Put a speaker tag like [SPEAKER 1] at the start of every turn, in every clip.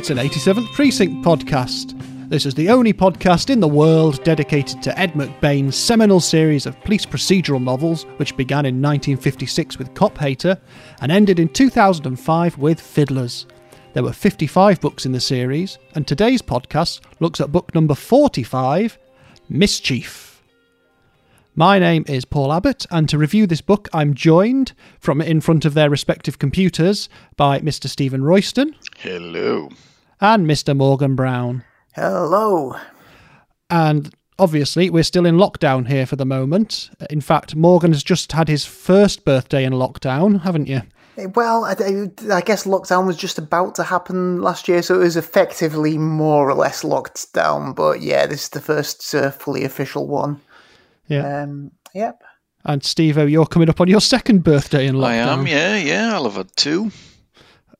[SPEAKER 1] It's an 87th Precinct podcast. This is the only podcast in the world dedicated to Ed McBain's seminal series of police procedural novels, which began in 1956 with Cop Hater and ended in 2005 with Fiddlers. There were 55 books in the series, and today's podcast looks at book number 45 Mischief. My name is Paul Abbott, and to review this book, I'm joined from in front of their respective computers by Mr. Stephen Royston
[SPEAKER 2] Hello.
[SPEAKER 1] And Mr. Morgan Brown.
[SPEAKER 3] Hello.
[SPEAKER 1] And obviously, we're still in lockdown here for the moment. In fact, Morgan has just had his first birthday in lockdown, haven't you?
[SPEAKER 3] Eh, Well, I, I- I guess lockdown was just about to happen last year, so it was effectively more or less locked down. But yeah, this is the first uh, fully official one.
[SPEAKER 1] Yeah.
[SPEAKER 3] Um, yep.
[SPEAKER 1] And Steve, you're coming up on your second birthday in lockdown.
[SPEAKER 2] I am, yeah, yeah. I'll have had two.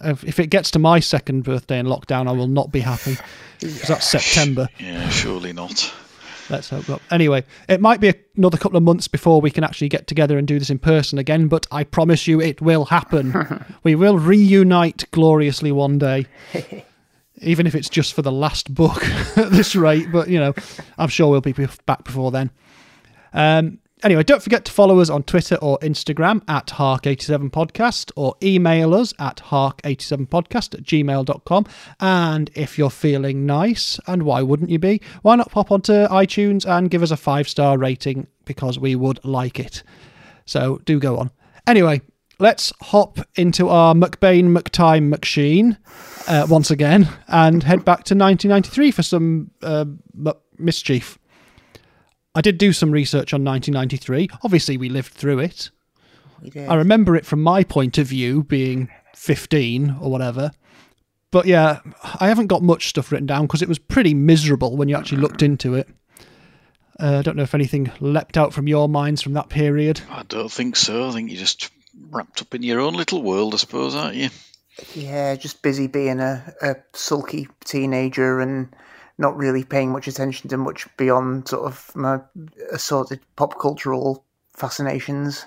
[SPEAKER 1] If, if it gets to my second birthday in lockdown, I will not be happy. 'Cause that's September.
[SPEAKER 2] Yeah, surely not.
[SPEAKER 1] Let's hope not. Anyway, it might be another couple of months before we can actually get together and do this in person again, but I promise you it will happen. we will reunite gloriously one day. Even if it's just for the last book at this rate, but you know, I'm sure we'll be back before then. Um, anyway, don't forget to follow us on Twitter or Instagram at Hark87podcast or email us at Hark87podcast at gmail.com. And if you're feeling nice, and why wouldn't you be, why not pop onto iTunes and give us a five star rating because we would like it. So do go on. Anyway, let's hop into our McBain McTime McSheen uh, once again and head back to 1993 for some uh, mischief. I did do some research on 1993. Obviously, we lived through it.
[SPEAKER 3] We did.
[SPEAKER 1] I remember it from my point of view, being 15 or whatever. But yeah, I haven't got much stuff written down because it was pretty miserable when you actually looked into it. Uh, I don't know if anything leapt out from your minds from that period.
[SPEAKER 2] I don't think so. I think you're just wrapped up in your own little world, I suppose, aren't you?
[SPEAKER 3] Yeah, just busy being a, a sulky teenager and not really paying much attention to much beyond sort of my assorted pop cultural fascinations.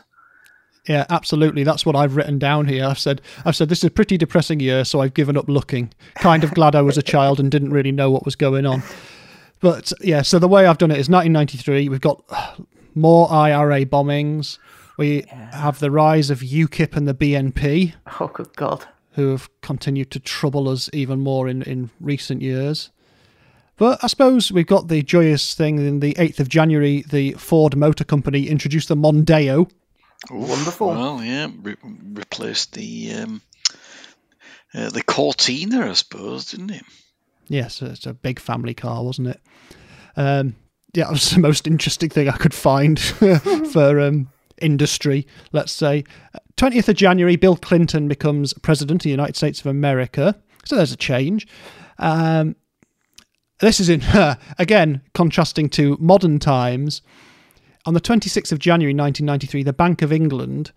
[SPEAKER 1] Yeah, absolutely. That's what I've written down here. I've said I've said this is a pretty depressing year, so I've given up looking. Kind of glad I was a child and didn't really know what was going on. But yeah, so the way I've done it is 1993. We've got more IRA bombings. We have the rise of UKIP and the BNP,
[SPEAKER 3] Oh, good God.
[SPEAKER 1] who have continued to trouble us even more in, in recent years. But I suppose we've got the joyous thing in the 8th of January, the Ford Motor Company introduced the Mondeo.
[SPEAKER 2] Oof,
[SPEAKER 3] Wonderful.
[SPEAKER 2] Well, yeah, re- replaced the um, uh, the Cortina, I suppose, didn't it?
[SPEAKER 1] Yes, it's a big family car, wasn't it? Um, yeah, it was the most interesting thing I could find for um, industry, let's say. 20th of January, Bill Clinton becomes President of the United States of America. So there's a change. Um, this is in, again, contrasting to modern times. On the 26th of January 1993, the Bank of England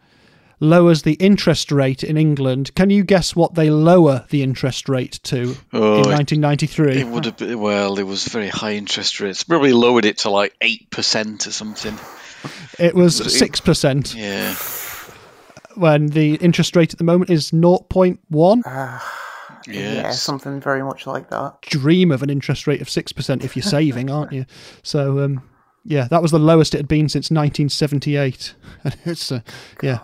[SPEAKER 1] lowers the interest rate in England. Can you guess what they lower the interest rate to
[SPEAKER 2] Oh,
[SPEAKER 1] in
[SPEAKER 2] it-
[SPEAKER 1] 1993?
[SPEAKER 2] It would have been, well, there was very high interest rates. Probably lowered it to like 8% or something.
[SPEAKER 1] It was
[SPEAKER 2] Was it-
[SPEAKER 1] six percent
[SPEAKER 2] Yeah.
[SPEAKER 1] when the interest rate at the moment is 0.1.
[SPEAKER 3] Ah.
[SPEAKER 2] Yeah,
[SPEAKER 3] something very much like that.
[SPEAKER 1] Dream of an interest rate of six percent if you're saving, aren't you? So um, yeah, that was the lowest it had been since 1978. it's uh, yeah.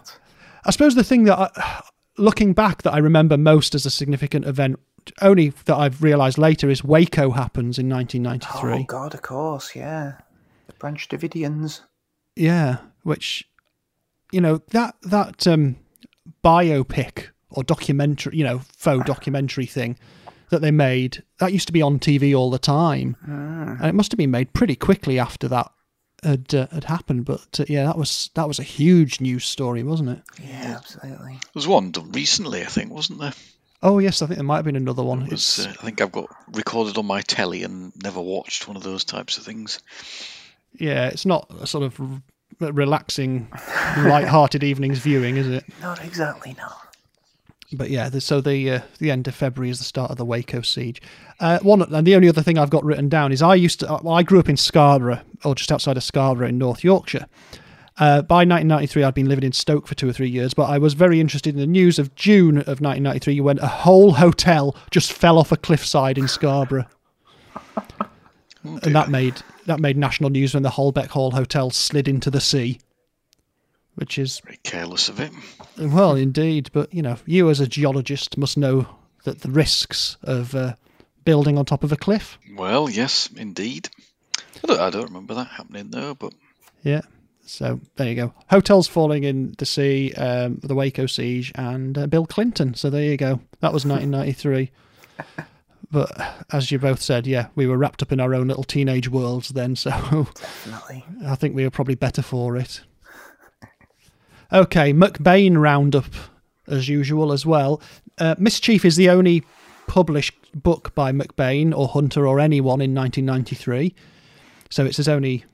[SPEAKER 1] I suppose the thing that, I, looking back, that I remember most as a significant event, only that I've realised later, is Waco happens in 1993.
[SPEAKER 3] Oh, God, of course, yeah. The Branch Davidians.
[SPEAKER 1] Yeah, which you know that that um, biopic or documentary, you know, faux documentary thing that they made that used to be on TV all the time, and it must have been made pretty quickly after that had uh, had happened. But uh, yeah, that was that was a huge news story, wasn't it?
[SPEAKER 3] Yeah, absolutely.
[SPEAKER 2] There was one done recently, I think, wasn't there?
[SPEAKER 1] Oh yes, I think there might have been another one.
[SPEAKER 2] It was, uh, I think I've got recorded on my telly and never watched one of those types of things.
[SPEAKER 1] yeah, it's not a sort of r- relaxing, light-hearted evening's viewing, is it?
[SPEAKER 3] Not exactly, no.
[SPEAKER 1] But yeah, so the uh, the end of February is the start of the Waco siege. Uh, one and the only other thing I've got written down is I used to well, I grew up in Scarborough or just outside of Scarborough in North Yorkshire, Uh, by 1993, I'd been living in Stoke for two or three years, but I was very interested in the news of June of 1993 when a whole hotel just fell off a cliffside in Scarborough. and that made that made national news when the Holbeck Hall Hotel slid into the sea, which is
[SPEAKER 2] Very careless of it.
[SPEAKER 1] well, indeed. But you know, you as a geologist must know that the risks of uh, building on top of a cliff.
[SPEAKER 2] Well, yes, indeed. I don't, I don't remember that happening though, but
[SPEAKER 1] Yeah. So there you go. Hotels falling in the sea, um, the Waco siege, and uh, Bill Clinton. So there you go. That was 1993. but as you both said, yeah, we were wrapped up in our own little teenage worlds then. So
[SPEAKER 3] Definitely.
[SPEAKER 1] I think we were probably better for it. Okay, McBain roundup as usual as well. Uh, Mischief is the only published book by McBain or Hunter or anyone in 1993, so it's his only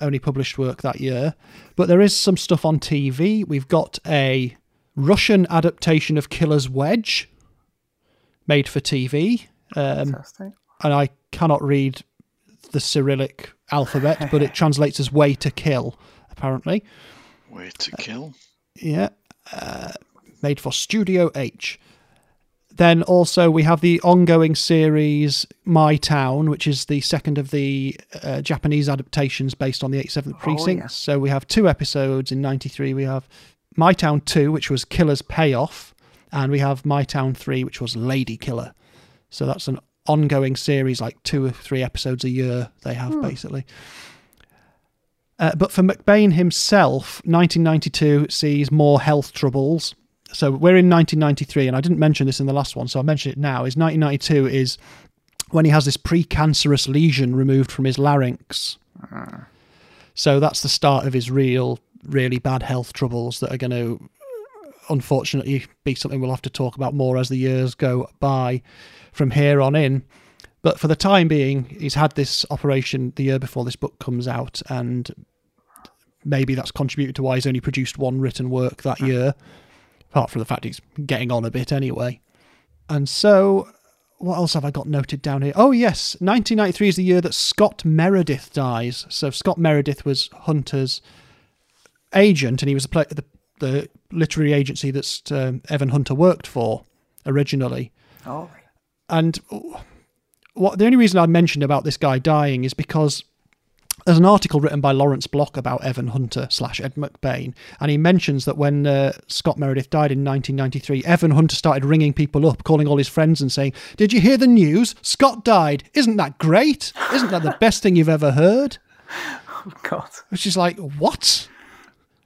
[SPEAKER 1] only published work that year. But there is some stuff on TV. We've got a Russian adaptation of Killer's Wedge made for TV. Um, and I cannot read the Cyrillic alphabet, but it translates as way to kill, apparently.
[SPEAKER 2] way to kill.
[SPEAKER 1] Yeah. Uh, made for Studio H. Then also we have the ongoing series My Town, which is the second of the uh, Japanese adaptations based on the 87th Precinct.
[SPEAKER 3] yeah.
[SPEAKER 1] So we have two episodes in 93. We have My Town 2, which was Killer's Payoff, and we have My Town 3, which was Lady Killer. So that's an ongoing series, like two or three episodes a year they have basically. Uh, but for McBain himself, 1992 sees more health troubles. So we're in 1993, and I didn't mention this in the last one, so I'll mention it now. Is 1992 is when he has this precancerous lesion removed from his larynx. So that's the start of his real, really bad health troubles that are going to, unfortunately, be something we'll have to talk about more as the years go by from here on in. But for the time being, he's had this operation the year before this book comes out, and maybe that's contributed to why he's only produced one written work that year, apart from the fact he's getting on a bit anyway. And so, what else have I got noted down here? Oh, yes, 1993 is the year that Scott Meredith dies. So, Scott Meredith was Hunter's agent, and he was the, the, the literary agency that um, Evan Hunter worked for originally.
[SPEAKER 3] All right.
[SPEAKER 1] And what the only reason I mentioned about this guy dying is because there's an article written by Lawrence Block about Evan Hunter slash Ed McBain, and he mentions that when uh, Scott Meredith died in 1993, Evan Hunter started ringing people up, calling all his friends and saying, "Did you hear the news? Scott died. Isn't that great? Isn't that the best thing you've ever heard?"
[SPEAKER 3] Oh, God.
[SPEAKER 1] Which is like, what?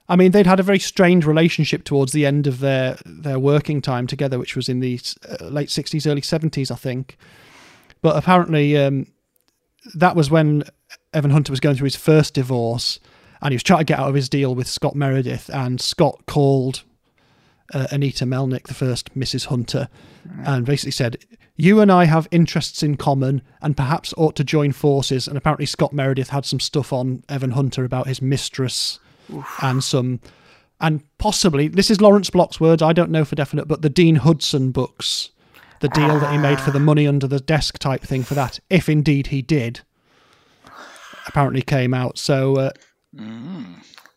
[SPEAKER 1] I mean, they'd had a very strained relationship towards the end of their their working time together, which was in the uh, late 60s, early 70s, I think. But apparently, um, that was when Evan Hunter was going through his first divorce, and he was trying to get out of his deal with Scott Meredith, and Scott called uh, Anita Melnick, the first Mrs. Hunter, and basically said, "You and I have interests in common, and perhaps ought to join forces." And apparently, Scott Meredith had some stuff on Evan Hunter about his mistress, and some, and possibly this is Lawrence Block's words. I don't know for definite, but the Dean Hudson books, the deal that he made for the money under the desk type thing for that, if indeed he did, apparently came out. So. Uh,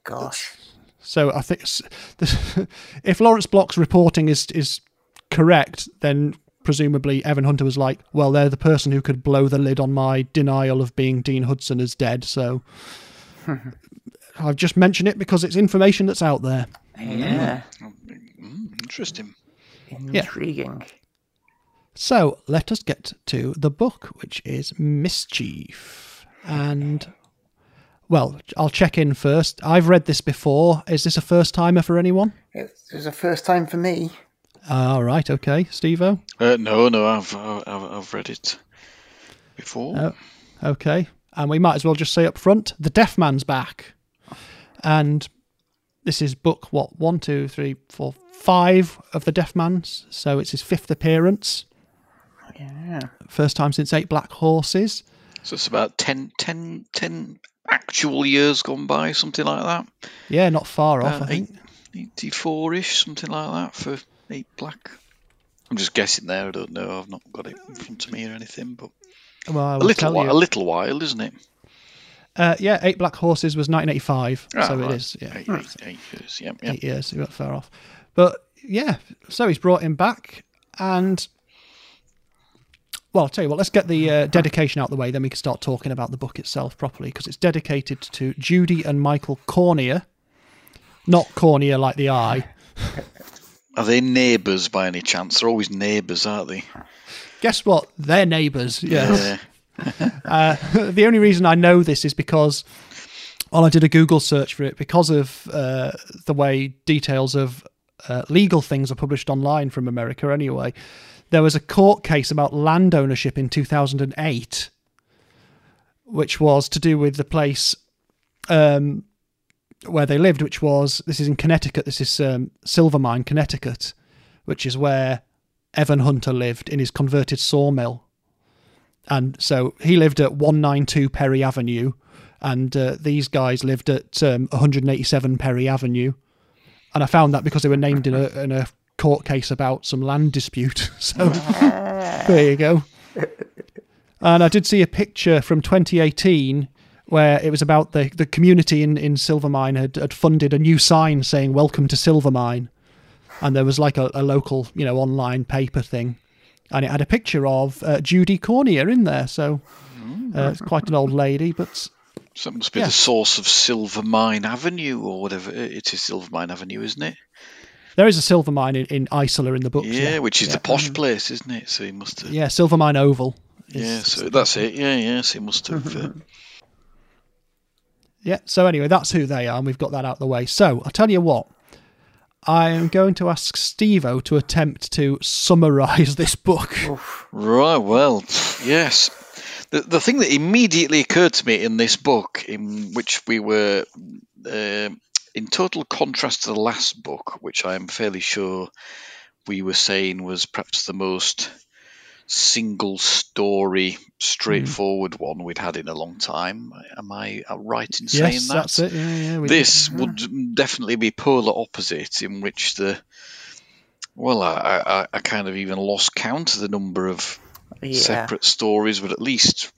[SPEAKER 3] Gosh.
[SPEAKER 1] so I think if Lawrence Block's reporting is is correct, then presumably Evan Hunter was like, well, they're the person who could blow the lid on my denial of being Dean Hudson as dead. So I've just mentioned it because it's information that's out there.
[SPEAKER 3] Yeah.
[SPEAKER 2] Mm, interesting.
[SPEAKER 3] Intriguing.
[SPEAKER 1] So let us get to the book, which is Mischief. And, well, I'll check in first. I've read this before. Is this a first timer for anyone?
[SPEAKER 3] It's, was a first time for me.
[SPEAKER 1] All right, okay. Steve
[SPEAKER 2] Uh, no, no, I've, I've I've read it before.
[SPEAKER 1] Oh, okay. And we might as well just say up front the Deaf Man's back. And this is book, what, one, two, three, four, five of the Deaf Man's. So it's his fifth appearance.
[SPEAKER 3] Yeah.
[SPEAKER 1] First time since Eight Black Horses.
[SPEAKER 2] So it's about 10, 10, 10 actual years gone by, something like that.
[SPEAKER 1] Yeah, not far off,
[SPEAKER 2] Uh,
[SPEAKER 1] I think.
[SPEAKER 2] 84 ish, something like that for 8 Black. I'm just guessing there, I don't know, I've not got it in front of me or anything, but
[SPEAKER 1] Well, I
[SPEAKER 2] a
[SPEAKER 1] will
[SPEAKER 2] little while,
[SPEAKER 1] you.
[SPEAKER 2] a little while, isn't it?
[SPEAKER 1] Uh, yeah, Eight Black Horses was 1985,
[SPEAKER 2] Ah,
[SPEAKER 1] so
[SPEAKER 2] right.
[SPEAKER 1] it is. Yeah,
[SPEAKER 2] Eight, eight, eight years. Yep, yep.
[SPEAKER 1] eight years. He got far off. But yeah, so he's brought him back, and well, I'll tell you what. Let's get the uh, dedication out of the way, then we can start talking about the book itself properly, because it's dedicated to Judy and Michael Cornier, not Cornier like the eye.
[SPEAKER 2] Are they neighbours by any chance? They're always neighbours, aren't they?
[SPEAKER 1] Guess what? They're neighbours. Yes.
[SPEAKER 2] Yeah.
[SPEAKER 1] Uh, the only reason I know this is because well, I did a Google search for it because of uh, the way details of uh, legal things are published online from America. Anyway, there was a court case about land ownership in 2008, which was to do with the place um, where they lived, which was this is in Connecticut. This is um, Silvermine, Connecticut, which is where Evan Hunter lived in his converted sawmill and so he lived at 192 Perry Avenue, and uh, these guys lived at um, 187 Perry Avenue. And I found that because they were named in a, in a court case about some land dispute. So there you go. And I did see a picture from 2018 where it was about the, the community in, in Silvermine had, had funded a new sign saying "Welcome to Silvermine," and there was like a, a local, you know, online paper thing and it had a picture of uh, Judy Cornier in there. So uh, it's quite an old lady, but
[SPEAKER 2] So that must be
[SPEAKER 1] Yeah.
[SPEAKER 2] the source of Silvermine Avenue or whatever. It is Silvermine Avenue, isn't it?
[SPEAKER 1] There is a silver mine in, in Isola in the books.
[SPEAKER 2] Yeah,
[SPEAKER 1] Yeah,
[SPEAKER 2] which is
[SPEAKER 1] yeah.
[SPEAKER 2] the posh place, isn't it? So he must have.
[SPEAKER 1] yeah, silver mine oval. is-
[SPEAKER 2] Yeah, so that's it. Yeah, yeah. So he must have. Uh,
[SPEAKER 1] Yeah. So anyway, that's who they are, and we've got that out of the way. So I'll tell you what. I am going to ask Stevo to attempt to summarise this book.
[SPEAKER 2] Right, well, yes. The, the thing that immediately occurred to me in this book, in which we were uh, in total contrast to the last book, which I am fairly sure we were saying was perhaps the most single story, straightforward one we'd had in a long time. Am I uh, right in saying
[SPEAKER 1] yes,
[SPEAKER 2] that?
[SPEAKER 1] that's it. Yeah, yeah. we-
[SPEAKER 2] this would definitely be polar opposite in which the well I, I, I kind of even lost count of the number of
[SPEAKER 3] Yeah.
[SPEAKER 2] separate stories but at least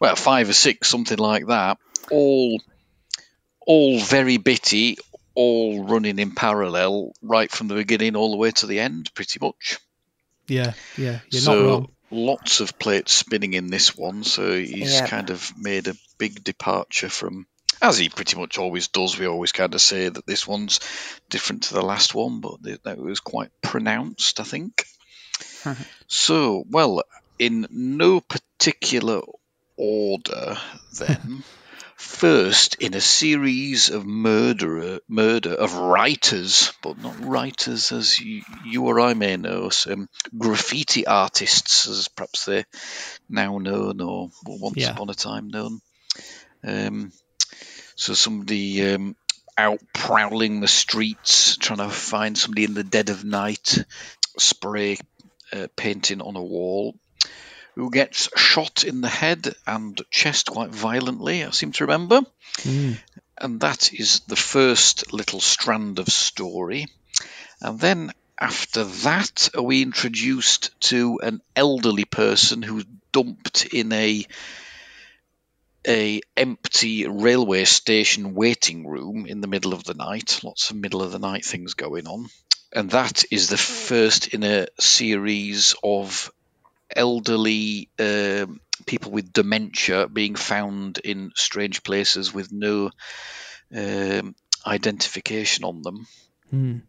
[SPEAKER 2] well five or six something like that all all very bitty all running in parallel right from the beginning all the way to the end pretty much
[SPEAKER 1] yeah, yeah. You're
[SPEAKER 2] so
[SPEAKER 1] not wrong.
[SPEAKER 2] lots of plates spinning in this one. So he's
[SPEAKER 3] Yeah.
[SPEAKER 2] kind of made a big departure from, as he pretty much always does. We always kind of say that this one's different to the last one, but th- that was quite pronounced, I think. so, well, in no particular order, then. First, in a series of murder, murder of writers, but not writers as you, you or I may know, some graffiti artists, as perhaps they're now known or once
[SPEAKER 1] Yeah.
[SPEAKER 2] upon a time known. Um, so somebody um, out prowling the streets, trying to find somebody in the dead of night, spray uh, painting on a wall, who gets shot in the head and chest quite violently, I seem to remember.
[SPEAKER 1] Mm.
[SPEAKER 2] And that is the first little strand of story. And then after that, are we introduced to an elderly person who's dumped in a a empty railway station waiting room in the middle of the night. Lots of middle of the night things going on. And that is the first in a series of elderly um, people with dementia being found in strange places with no um, identification on them.
[SPEAKER 1] Mm.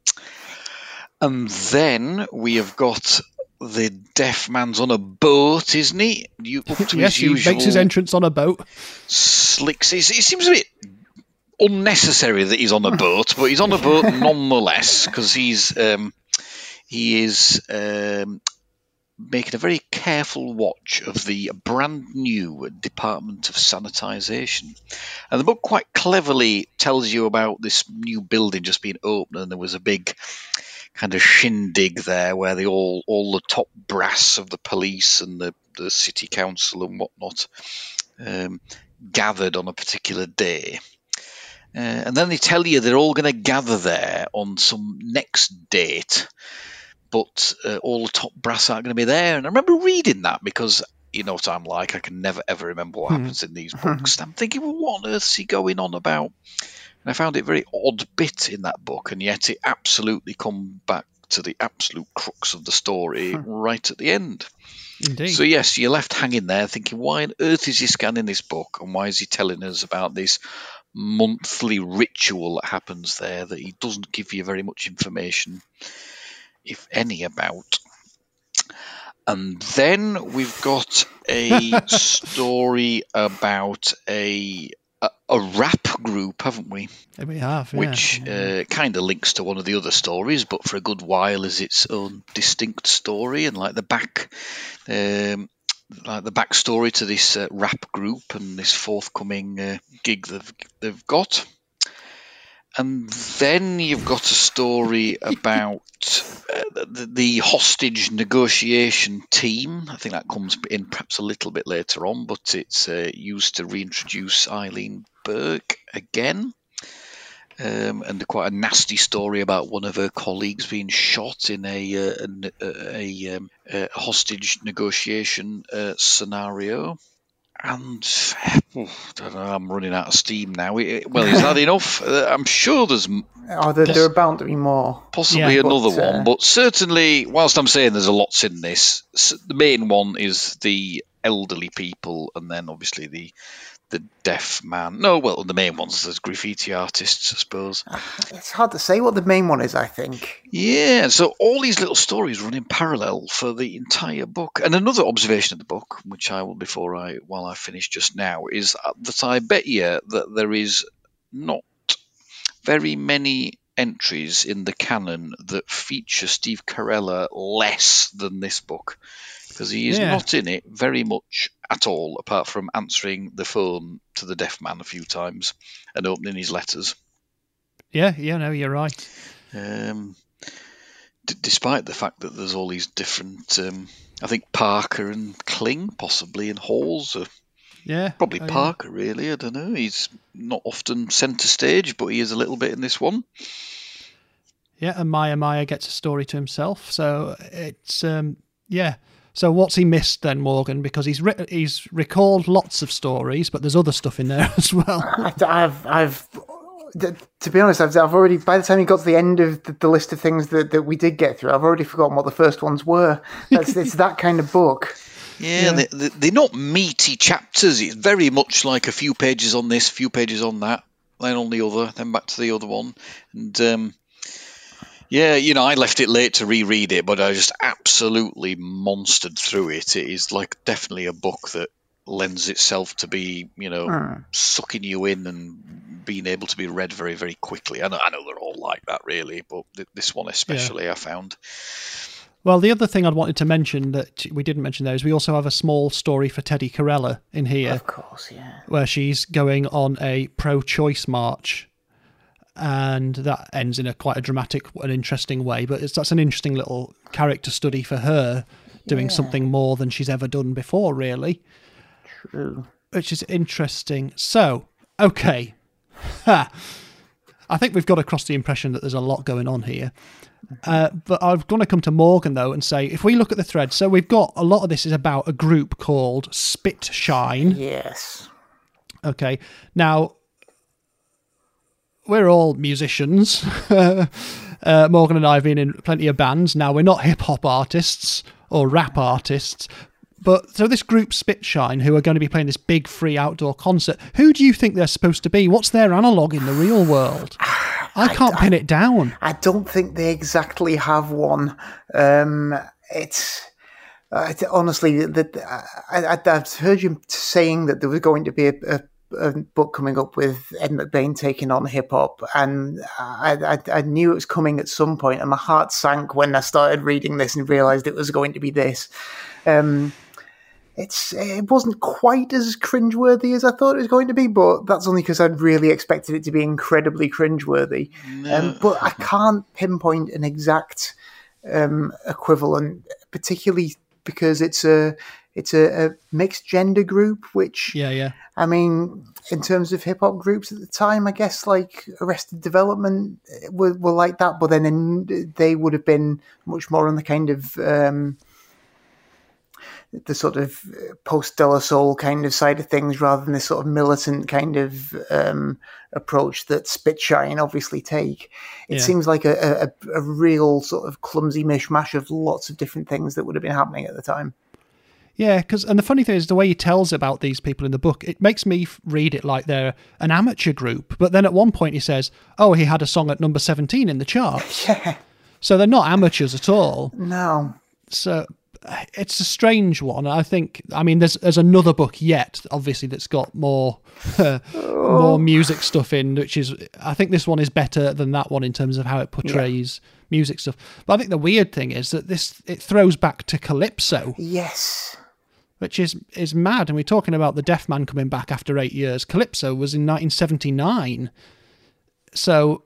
[SPEAKER 2] And then we have got the deaf man's on a boat, isn't he? You,
[SPEAKER 1] yes,
[SPEAKER 2] his
[SPEAKER 1] he makes his entrance on a boat.
[SPEAKER 2] slicks. It, it seems a bit unnecessary that he's on a boat, but he's on a boat nonetheless because he's um, he is um, making a very careful watch of the brand new Department of Sanitisation. And the book quite cleverly tells you about this new building just being opened, and there was a big kind of shindig there where they all all the top brass of the police and the, the city council and whatnot um, gathered on a particular day. Uh, and then they tell you they're all going to gather there on some next date, but uh, all the top brass aren't going to be there. And I remember reading that because you know what I'm like. I can never ever remember what hmm. happens in these hmm. books. I'm thinking, well, what on earth is he going on about? And I found it a very odd bit in that book, and yet it absolutely come back to the absolute crux of the story hmm. right at the end.
[SPEAKER 1] Indeed.
[SPEAKER 2] So yes, you're left hanging there thinking, why on earth is he scanning this book, and why is he telling us about this monthly ritual that happens there that he doesn't give you very much information, if any, about? And then we've got a story about a a, a rap group, haven't we?
[SPEAKER 1] We have. yeah.
[SPEAKER 2] Which uh, kind of links to one of the other stories, but for a good while is its own distinct story, and like the back, um, like the backstory to this uh, rap group and this forthcoming uh, gig they've they've got. And then you've got a story about uh, the, the hostage negotiation team. I think that comes in perhaps a little bit later on, but it's uh, used to reintroduce Eileen Burke again. Um, and quite a nasty story about one of her colleagues being shot in a uh, a, a, um, a hostage negotiation uh, scenario. And oh, I don't know, I'm running out of steam now. It- Well, is that enough? Uh, I'm sure there's
[SPEAKER 3] Oh, there, there are bound to be more.
[SPEAKER 2] possibly
[SPEAKER 1] Yeah,
[SPEAKER 2] another
[SPEAKER 3] but, uh,
[SPEAKER 2] one, but certainly, whilst I'm saying there's a lots in this, the main one is the elderly people, and then obviously the the deaf man. No, well, the main ones there's graffiti artists, I suppose.
[SPEAKER 3] Uh, it's hard to say what the main one is. I think.
[SPEAKER 2] Yeah, so all these little stories run in parallel for the entire book. And another observation of the book, which I will before I while I finish just now, is that I bet you that there is not very many entries in the canon that feature Steve Carella less than this book. Because he is
[SPEAKER 1] Yeah.
[SPEAKER 2] not in it very much at all, apart from answering the phone to the deaf man a few times and opening his letters.
[SPEAKER 1] Yeah, yeah, no, you're right.
[SPEAKER 2] Um, d- despite the fact that there's all these different, um, I think Parker and Kling possibly and Hawes are
[SPEAKER 1] Yeah.
[SPEAKER 2] probably
[SPEAKER 1] oh, yeah.
[SPEAKER 2] Parker really. I don't know. He's not often centre stage, but he is a little bit in this one.
[SPEAKER 1] Yeah, and Meyer Meyer gets a story to himself. So it's um yeah. So what's he missed then, Morgan? Because he's writ- he's recalled lots of stories, but there's other stuff in there as well.
[SPEAKER 3] I, I've, I've, to be honest, I've, I've already. By the time you got to the end of the, the list of things that, that we did get through, I've already forgotten what the first ones were. That's, it's that kind of book.
[SPEAKER 2] Yeah, They, they, they're not meaty chapters. It's very much like a few pages on this, few pages on that, then on the other, then back to the other one. And um, yeah, you know, I left it late to reread it, but I just absolutely monstered through it. It is like definitely a book that lends itself to be, you know, hmm. sucking you in and being able to be read very, very quickly. I know, I know they're all like that, really, but th- this one especially, I found.
[SPEAKER 1] Well, the other thing I'd wanted to mention that we didn't mention there is we also have a small story for Teddy Carella in here.
[SPEAKER 3] Of course, yeah.
[SPEAKER 1] where she's going on a pro-choice march, and that ends in a quite a dramatic and interesting way. But it's, that's an interesting little character study for her, doing something more than she's ever done before, really,
[SPEAKER 3] True.
[SPEAKER 1] which is interesting. So, okay, ha. I think we've got across the impression that there's a lot going on here. Uh, but I'm going to come to Morgan though and say, if we look at the thread, so we've got a lot of this is about a group called Spit Shine.
[SPEAKER 3] Yes.
[SPEAKER 1] Okay. Now, we're all musicians. uh, Morgan and I have been in plenty of bands. Now, we're not hip hop artists or rap artists. But so this group Spitshine, who are going to be playing this big free outdoor concert, who do you think they're supposed to be? What's their analogue in the real world? I can't pin it down.
[SPEAKER 3] I don't think they exactly have one. Um, it's uh, honestly that I, I, I've heard you saying that there was going to be a, a, a book coming up with Ed McBain taking on hip hop, and I, I, I knew it was coming at some point, and my heart sank when I started reading this and realized it was going to be this. Um, it's it wasn't quite as cringeworthy as I thought it was going to be, but that's only because I'd really expected it to be incredibly cringeworthy. Um, but I can't pinpoint an exact um, equivalent, particularly because it's a it's a, a mixed gender group, which
[SPEAKER 1] Yeah, yeah.
[SPEAKER 3] I mean, in terms of hip hop groups at the time, I guess like Arrested Development were, were like that, but then in, they would have been much more on the kind of um, the sort of post De La Soul kind of side of things rather than this sort of militant kind of um, approach that Spitshine obviously take. It
[SPEAKER 1] Yeah.
[SPEAKER 3] seems like a, a, a real sort of clumsy mishmash of lots of different things that would have been happening at the time.
[SPEAKER 1] Yeah, because and the funny thing is the way he tells about these people in the book, it makes me read it like they're an amateur group. But then at one point he says, "Oh, he had a song at number seventeen in the charts."
[SPEAKER 3] Yeah.
[SPEAKER 1] So they're not amateurs at all.
[SPEAKER 3] No.
[SPEAKER 1] So uh, it's a strange one. I think. I mean, there's there's another book yet, obviously, that's got more more music stuff in, which is I think this one is better than that one in terms of how it portrays music stuff. But I think the weird thing is that this it throws back to Calypso.
[SPEAKER 3] Yes.
[SPEAKER 1] Which is is mad. And we're talking about the Deaf Man coming back after eight years. Calypso was in 1979, so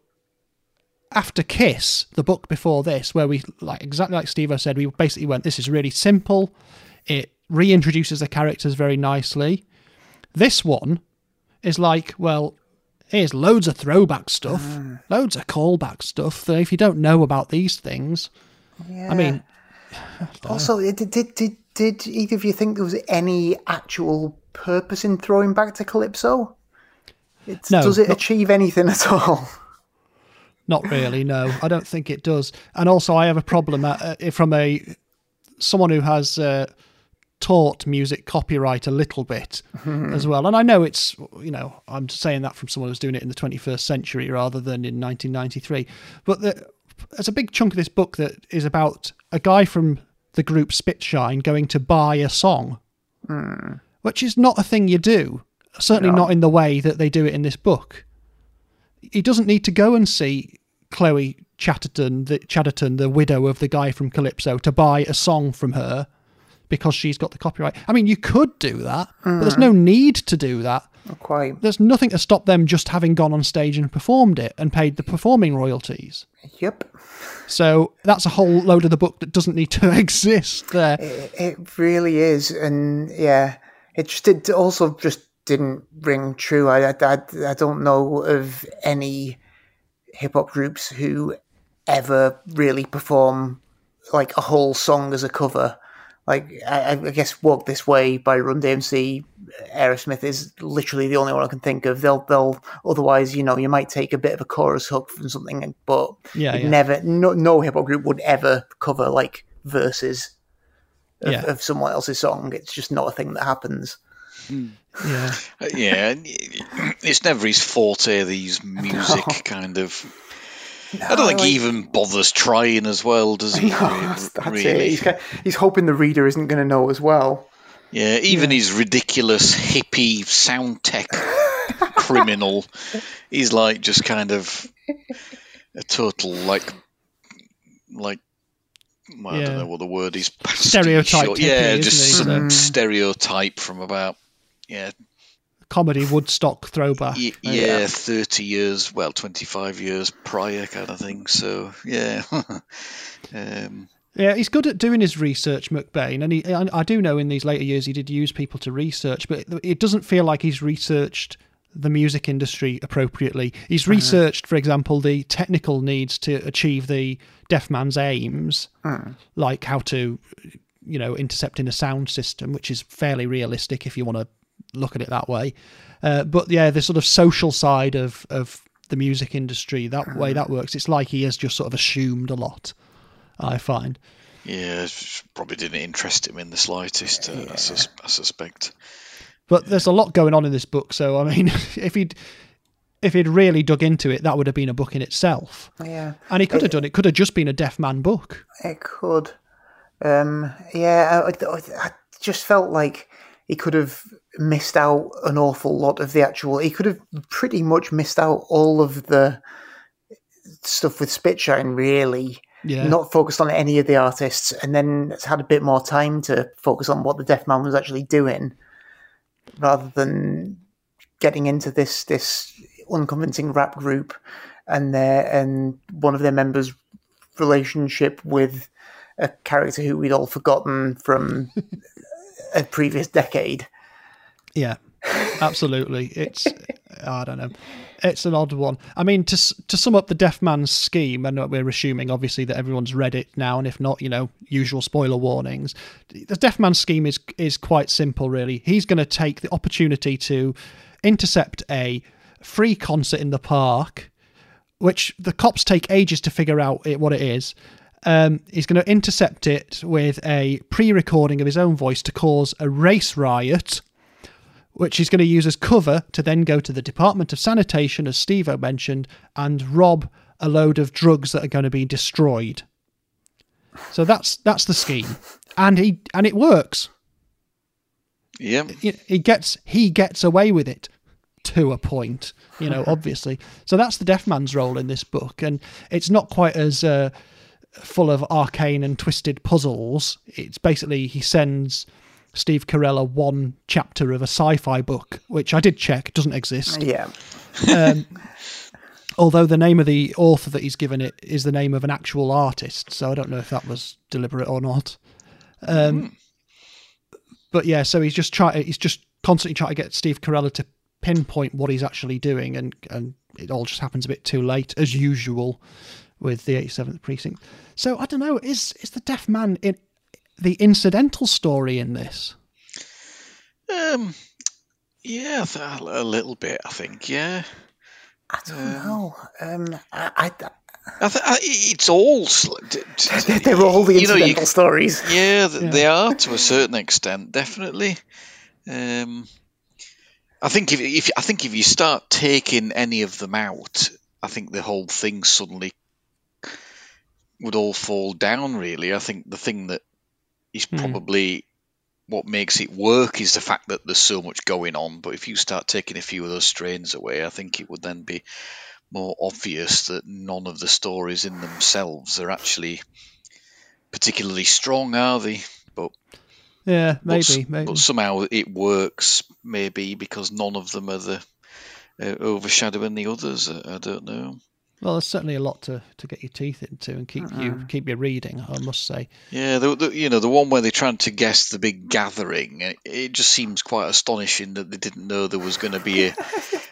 [SPEAKER 1] after Kiss, the book before this, where we like exactly like Steve I said, we basically went, "This is really simple. It reintroduces the characters very nicely." This one is like, well. Here's loads of throwback stuff, loads of callback stuff. That if you don't know about these things,
[SPEAKER 3] Yeah.
[SPEAKER 1] I mean,
[SPEAKER 3] Also, did, did did did either of you think there was any actual purpose in throwing back to Calypso? It's,
[SPEAKER 1] No,
[SPEAKER 3] does it
[SPEAKER 1] not-
[SPEAKER 3] achieve anything at all?
[SPEAKER 1] Not really, no. I don't think it does. And also, I have a problem uh, uh, from a someone who has uh, taught music copyright a little bit as well. And I know it's you know I'm saying that from someone who's doing it in the 21st century rather than in 1993. But the, there's a big chunk of this book that is about a guy from the group Spitshine going to buy a song, which is not a thing you do. Certainly
[SPEAKER 3] No.
[SPEAKER 1] not in the way that they do it in this book he doesn't need to go and see Chloe Chatterton, the Chatterton, the widow of the guy from Calypso, to buy a song from her because she's got the copyright. I mean, you could do that, but there's hmm. no need to do that.
[SPEAKER 3] Not quite.
[SPEAKER 1] There's nothing to stop them just having gone on stage and performed it and paid the mm. performing royalties.
[SPEAKER 3] Yep.
[SPEAKER 1] So that's a whole load of the book that doesn't need to exist there.
[SPEAKER 3] It, it really is, and yeah, it just it also just didn't ring true. I I, I, I don't know of any hip hop groups who ever really perform like a whole song as a cover. Like I, I guess "Walk This Way" by Run DMC, Aerosmith is literally the only one I can think of. They'll they'll otherwise, you know, you might take a bit of a chorus hook from something, but
[SPEAKER 1] Yeah, yeah.
[SPEAKER 3] never no no hip hop group would ever cover like verses of,
[SPEAKER 1] Yeah.
[SPEAKER 3] of someone else's song. It's just not a thing that happens.
[SPEAKER 1] Yeah.
[SPEAKER 2] Uh, yeah, it's never his forte. These music kind of. I don't think he even bothers trying as well, does he?
[SPEAKER 3] No, that's, that's it.
[SPEAKER 2] really?
[SPEAKER 3] He's, ki- he's hoping the reader isn't going to know as well.
[SPEAKER 2] Yeah, even his ridiculous hippie sound tech criminal, he's like just kind of a total like like well, I don't know what the word is. Stereotype. or- Yeah,
[SPEAKER 1] hippie,
[SPEAKER 2] just some
[SPEAKER 1] So-
[SPEAKER 2] stereotype from about yeah
[SPEAKER 1] Comedy Woodstock throwback.
[SPEAKER 2] y- yeah thirty years well twenty five years prior kind of thing. So yeah. um,
[SPEAKER 1] Yeah, he's good at doing his research, McBain, and he. I, I do know in these later years he did use people to research, but it, it doesn't feel like he's researched the music industry appropriately. He's uh-huh. researched, for example, the technical needs to achieve the deaf man's aims, uh. like how to, you know, intercept in a sound system, which is fairly realistic if you want to look at it that way. Uh, but yeah, the sort of social side of of the music industry, that way uh. that works. It's like he has just sort of assumed a lot. I find.
[SPEAKER 2] yeah, probably didn't interest him in the slightest. Uh, I, sus- I suspect.
[SPEAKER 1] But there's a lot going on in this book, so I mean, if he'd if he'd really dug into it, that would have been a book in itself.
[SPEAKER 3] Yeah,
[SPEAKER 1] And he could have done it. Could have just been a deaf man book.
[SPEAKER 3] it could. Um, yeah, I, I, I just felt like he could have missed out an awful lot of the actual. He could have pretty much missed out all of the stuff with Spitshine, really.
[SPEAKER 1] Yeah.
[SPEAKER 3] Not focused on any of the artists, and then it's had a bit more time to focus on what the Deaf Man was actually doing, rather than getting into this this unconvincing rap group and their and one of their members' relationship with a character who we'd all forgotten from a previous decade.
[SPEAKER 1] Yeah, absolutely. It's I don't know. It's an odd one. I mean, to to sum up the Deaf Man's scheme, and we're assuming obviously that everyone's read it now, and if not, you know, usual spoiler warnings. The Deaf Man's scheme is is quite simple, really. He's going to take the opportunity to intercept a free concert in the park, which the cops take ages to figure out what it is. Um, he's going to intercept it with a pre-recording of his own voice to cause a race riot which he's going to use as cover to then go to the Department of Sanitation, as Steve mentioned, and rob a load of drugs that are going to be destroyed. So that's that's the scheme, and he and it works.
[SPEAKER 2] Yeah.
[SPEAKER 1] He gets he gets away with it to a point, you know, obviously. So that's the deaf man's role in this book, and it's not quite as uh, full of arcane and twisted puzzles. It's basically he sends Steve Carella one chapter of a sci-fi book, which I did check doesn't exist.
[SPEAKER 3] Yeah.
[SPEAKER 1] Um, although the name of the author that he's given it is the name of an actual artist, so I don't know if that was deliberate or not. Um, But yeah, so he's just trying. He's just constantly trying to get Steve Carella to pinpoint what he's actually doing, and and it all just happens a bit too late, as usual, with the 87th precinct. So I don't know. Is is the deaf man in the incidental story in this?
[SPEAKER 2] Um, yeah, I a little bit. I think. Yeah,
[SPEAKER 3] I don't know. Um, I, I,
[SPEAKER 2] I th- I, it's all. sl- d- d-
[SPEAKER 3] they're all the
[SPEAKER 2] you know, you
[SPEAKER 3] incidental stories.
[SPEAKER 2] Yeah, th-
[SPEAKER 1] Yeah.
[SPEAKER 2] they are to a certain extent, definitely. Um, I think if, if I think if you start taking any of them out, I think the whole thing suddenly would all fall down. Really, I think the thing that is
[SPEAKER 1] Hmm.
[SPEAKER 2] probably what makes it work is the fact that there's so much going on. But if you start taking a few of those strains away, I think it would then be more obvious that none of the stories in themselves are actually particularly strong, are they? But
[SPEAKER 1] Yeah,
[SPEAKER 2] but
[SPEAKER 1] maybe, maybe.
[SPEAKER 2] But somehow it works, maybe because none of them are the uh, overshadowing the others. I, I don't know.
[SPEAKER 1] Well, there's certainly a lot to, to get your teeth into and keep you keep you reading. I must say.
[SPEAKER 2] Yeah, the, the, you know the one where they're trying to guess the big gathering. It, it just seems quite astonishing that they didn't know there was going to be a,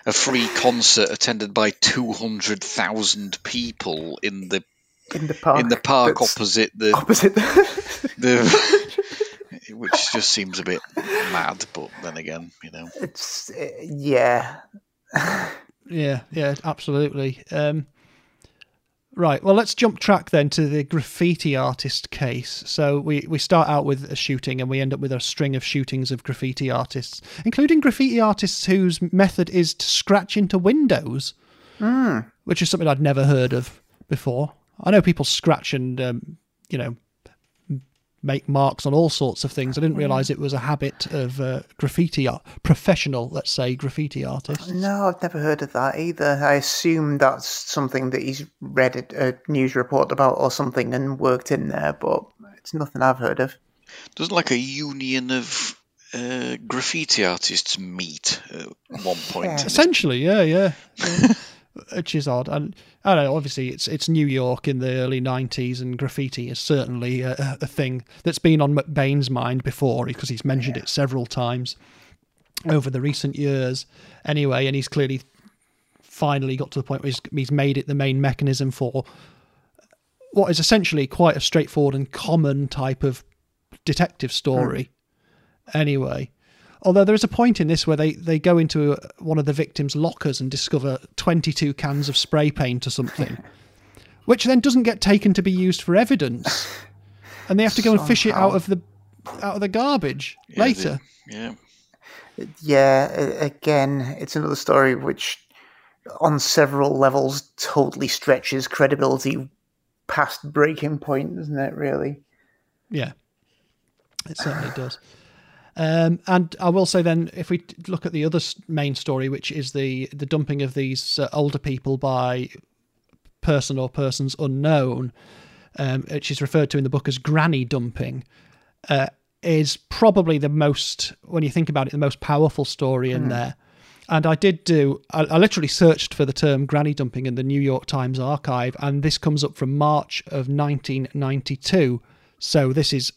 [SPEAKER 2] a free concert attended by two hundred thousand people in the
[SPEAKER 3] In the park.
[SPEAKER 2] in the park opposite the
[SPEAKER 3] opposite.
[SPEAKER 2] the. Which just seems a bit mad, but then again, you know.
[SPEAKER 3] it's uh, yeah.
[SPEAKER 1] Yeah, yeah, absolutely. Um, right. Well, let's jump track then to the graffiti artist case. So we we start out with a shooting, and we end up with a string of shootings of graffiti artists, including graffiti artists whose method is to scratch into windows, which is something I'd never heard of before. I know people scratch and um, you know make marks on all sorts of things. I didn't realise it was a habit of uh, graffiti art, professional, let's say, graffiti artists.
[SPEAKER 3] No, I've never heard of that either. I assume that's something that he's read a, a news report about or something and worked in there, but it's nothing I've heard of.
[SPEAKER 2] Doesn't like a union of uh, graffiti artists meet at one point.
[SPEAKER 3] Yeah.
[SPEAKER 1] Essentially, yeah, yeah. yeah. Which is odd, and I don't know. Obviously, it's it's New York in the early '90s, and graffiti is certainly a, a thing that's been on McBain's mind before because he's mentioned it several times over the recent years. Anyway, and he's clearly finally got to the point where he's, he's made it the main mechanism for what is essentially quite a straightforward and common type of detective story. Hmm. Anyway, although there is a point in this where they, they go into one of the victims' lockers and discover 22 cans of spray paint or something, which then doesn't get taken to be used for evidence. And they have to go and fish it out of the out of the garbage
[SPEAKER 2] Yeah, they-
[SPEAKER 1] later.
[SPEAKER 2] Yeah.
[SPEAKER 3] Yeah, again, it's another story which, on several levels, totally stretches credibility past breaking point, doesn't it? Really.
[SPEAKER 1] Yeah, it certainly does. Um, and I will say then, if we look at the other main story, which is the the dumping of these uh, older people by person or persons unknown, um, which is referred to in the book as granny dumping, uh, is probably the most, when you think about it, the most powerful story in there. And I did do, I, I literally searched for the term granny dumping in the New York Times archive, and this comes up from March of 1992. So this is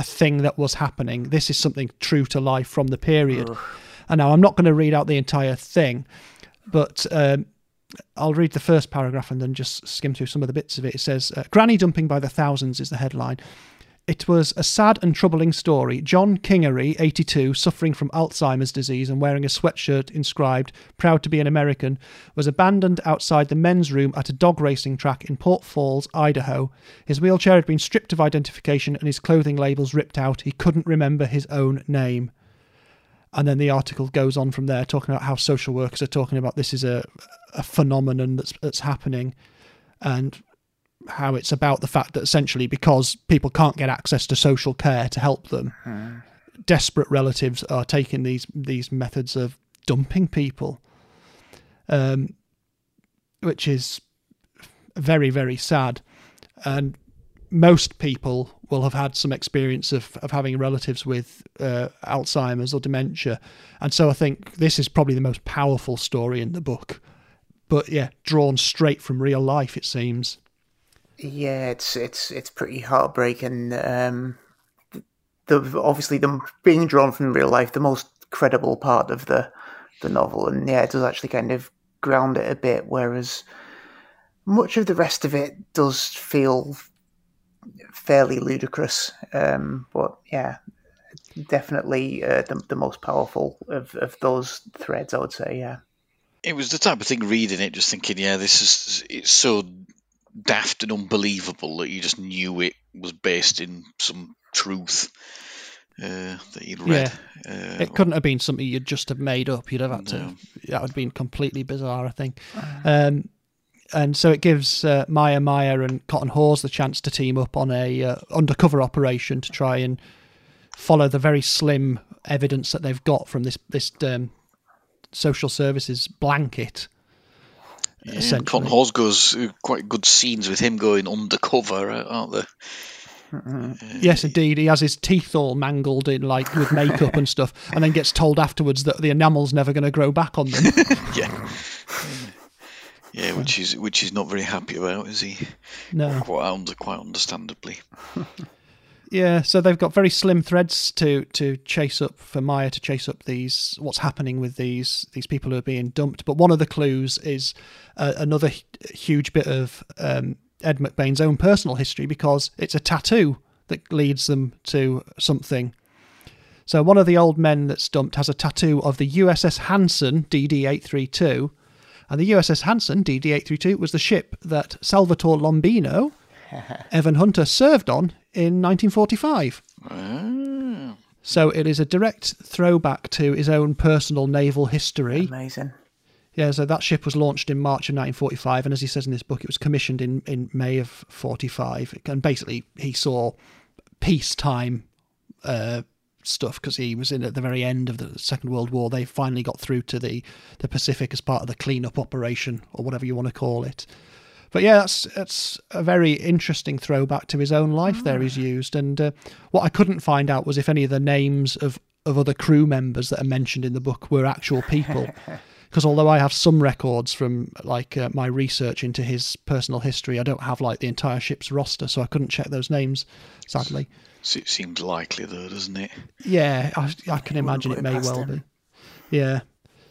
[SPEAKER 1] a thing that was happening. This is something true to life from the period. And now I'm not going to read out the entire thing, but um, I'll read the first paragraph and then just skim through some of the bits of it. It says, uh, Granny dumping by the thousands is the headline. It was a sad and troubling story. John Kingery, 82, suffering from Alzheimer's disease and wearing a sweatshirt inscribed, Proud to be an American, was abandoned outside the men's room at a dog racing track in Post Falls, Idaho. His wheelchair had been stripped of identification and his clothing labels ripped out. He couldn't remember his own name. And then the article goes on from there, talking about how social workers are talking about this is a, a phenomenon that's, that's happening. And how it's about the fact that essentially because people can't get access to social care to help them, desperate relatives are taking these these methods of dumping people, um, which is very very sad, and most people will have had some experience of, of having relatives with uh, Alzheimer's or dementia, and so I think this is probably the most powerful story in the book. But yeah, drawn straight from real life, it seems.
[SPEAKER 3] Yeah, it's it's it's pretty heartbreaking. Um, the obviously them being drawn from real life, the most credible part of the the novel, and yeah, it does actually kind of ground it a bit. Whereas much of the rest of it does feel fairly ludicrous. Um, but yeah, definitely uh, the the most powerful of of those threads, I would say. Yeah.
[SPEAKER 2] It was the type of thing reading it, just thinking, yeah, this is it's so daft and unbelievable that you just knew it was based in some truth uh, that you'd read.
[SPEAKER 1] Yeah. Uh, it couldn't have been something you'd just have made up. You'd have had no. to. That would have been completely bizarre, I think. Um, and so it gives uh, Maya Meyer and Cotton Hawes the chance to team up on a uh, undercover operation to try and follow the very slim evidence that they've got from this this um, social services blanket
[SPEAKER 2] yeah, Cotton Hawes goes uh, quite good scenes with him going undercover, uh, aren't there?
[SPEAKER 1] Uh, yes, indeed. He has his teeth all mangled in like with makeup and stuff, and then gets told afterwards that the enamel's never going to grow back on them.
[SPEAKER 2] yeah. Yeah, which is which he's not very happy about, is he?
[SPEAKER 1] No,
[SPEAKER 2] quite under, quite understandably.
[SPEAKER 1] Yeah, so they've got very slim threads to to chase up for Meyer to chase up these what's happening with these these people who are being dumped. But one of the clues is uh, another huge bit of um, Ed McBain's own personal history because it's a tattoo that leads them to something. So one of the old men that's dumped has a tattoo of the USS Hanson DD832, and the USS Hanson DD832 was the ship that Salvatore Lombino, Evan Hunter served on in 1945. Oh. So it is a direct throwback to his own personal naval history.
[SPEAKER 3] Amazing.
[SPEAKER 1] Yeah, so that ship was launched in March of 1945, and as he says in this book, it was commissioned in, in May of 45. And basically, he saw peacetime uh, stuff because he was in at the very end of the Second World War. They finally got through to the, the Pacific as part of the cleanup operation, or whatever you want to call it. But yeah, that's that's a very interesting throwback to his own life. There he's ah. used, and uh, what I couldn't find out was if any of the names of of other crew members that are mentioned in the book were actual people. Because although I have some records from like uh, my research into his personal history, I don't have like the entire ship's roster, so I couldn't check those names. Sadly,
[SPEAKER 2] it seems likely though, doesn't it?
[SPEAKER 1] Yeah, I, I can imagine it may well him. be. Yeah.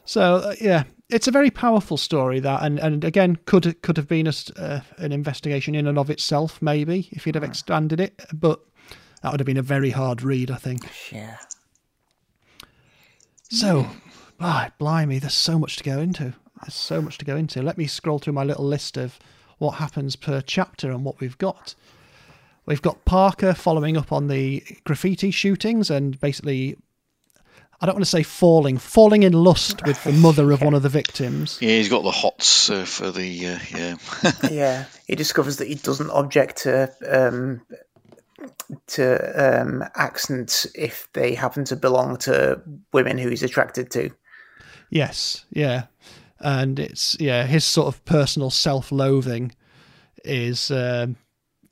[SPEAKER 1] So uh, yeah, it's a very powerful story that, and, and again, could could have been a, uh, an investigation in and of itself, maybe if you'd have hmm. expanded it, but that would have been a very hard read, I think.
[SPEAKER 3] Yeah.
[SPEAKER 1] So, ah, blimey, there's so much to go into. There's so much to go into. Let me scroll through my little list of what happens per chapter and what we've got. We've got Parker following up on the graffiti shootings and basically I don't want to say falling, falling in lust with the mother of one of the victims.
[SPEAKER 2] Yeah, he's got the hots uh, for the uh, yeah.
[SPEAKER 3] yeah, he discovers that he doesn't object to um, to um, accents if they happen to belong to women who he's attracted to.
[SPEAKER 1] Yes, yeah, and it's yeah his sort of personal self-loathing is um,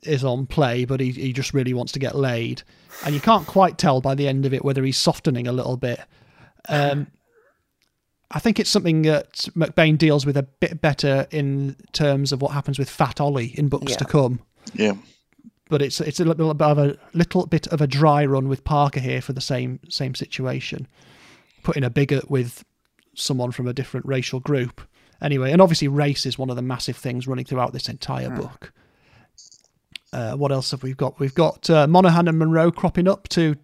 [SPEAKER 1] is on play, but he he just really wants to get laid and you can't quite tell by the end of it whether he's softening a little bit. Um, I think it's something that McBain deals with a bit better in terms of what happens with Fat Ollie in books
[SPEAKER 3] yeah.
[SPEAKER 1] to come.
[SPEAKER 2] Yeah,
[SPEAKER 1] but it's it's a little bit of a little bit of a dry run with Parker here for the same same situation. putting a bigot with someone from a different racial group. Anyway, and obviously race is one of the massive things running throughout this entire book. Uh, what else have we got? We've got uh, Monoghan and Monroe cropping up to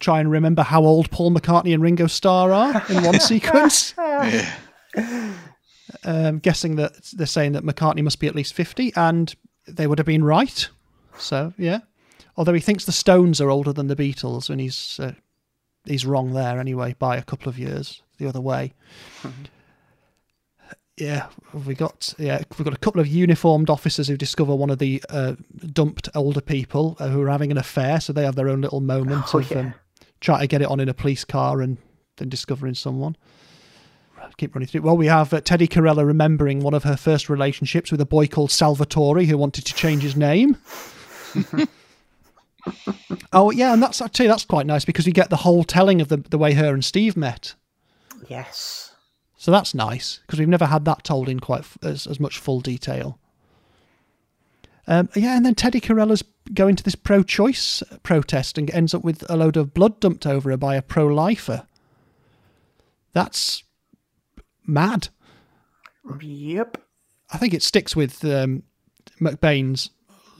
[SPEAKER 1] try and remember how old Paul McCartney and Ringo Starr are in one sequence. Um, guessing that they're saying that McCartney must be at least 50, and they would have been right. So, yeah. Although he thinks the Stones are older than the Beatles, and he's uh, he's wrong there anyway by a couple of years the other way. Yeah, we got yeah we've got a couple of uniformed officers who discover one of the uh, dumped older people uh, who are having an affair, so they have their own little moment
[SPEAKER 3] Oh,
[SPEAKER 1] of
[SPEAKER 3] yeah.
[SPEAKER 1] um, trying to get it on in a police car and then discovering someone. Keep running through. Well, we have uh, Teddy Carella remembering one of her first relationships with a boy called Salvatore who wanted to change his name. oh yeah, and that's actually that's quite nice because we get the whole telling of the the way her and Steve met.
[SPEAKER 3] Yes.
[SPEAKER 1] So that's nice because we've never had that told in quite f- as, as much full detail. Um, yeah, and then Teddy Carella's going to this pro-choice protest and ends up with a load of blood dumped over her by a pro-lifer. That's mad.
[SPEAKER 3] Yep.
[SPEAKER 1] I think it sticks with um, McBain's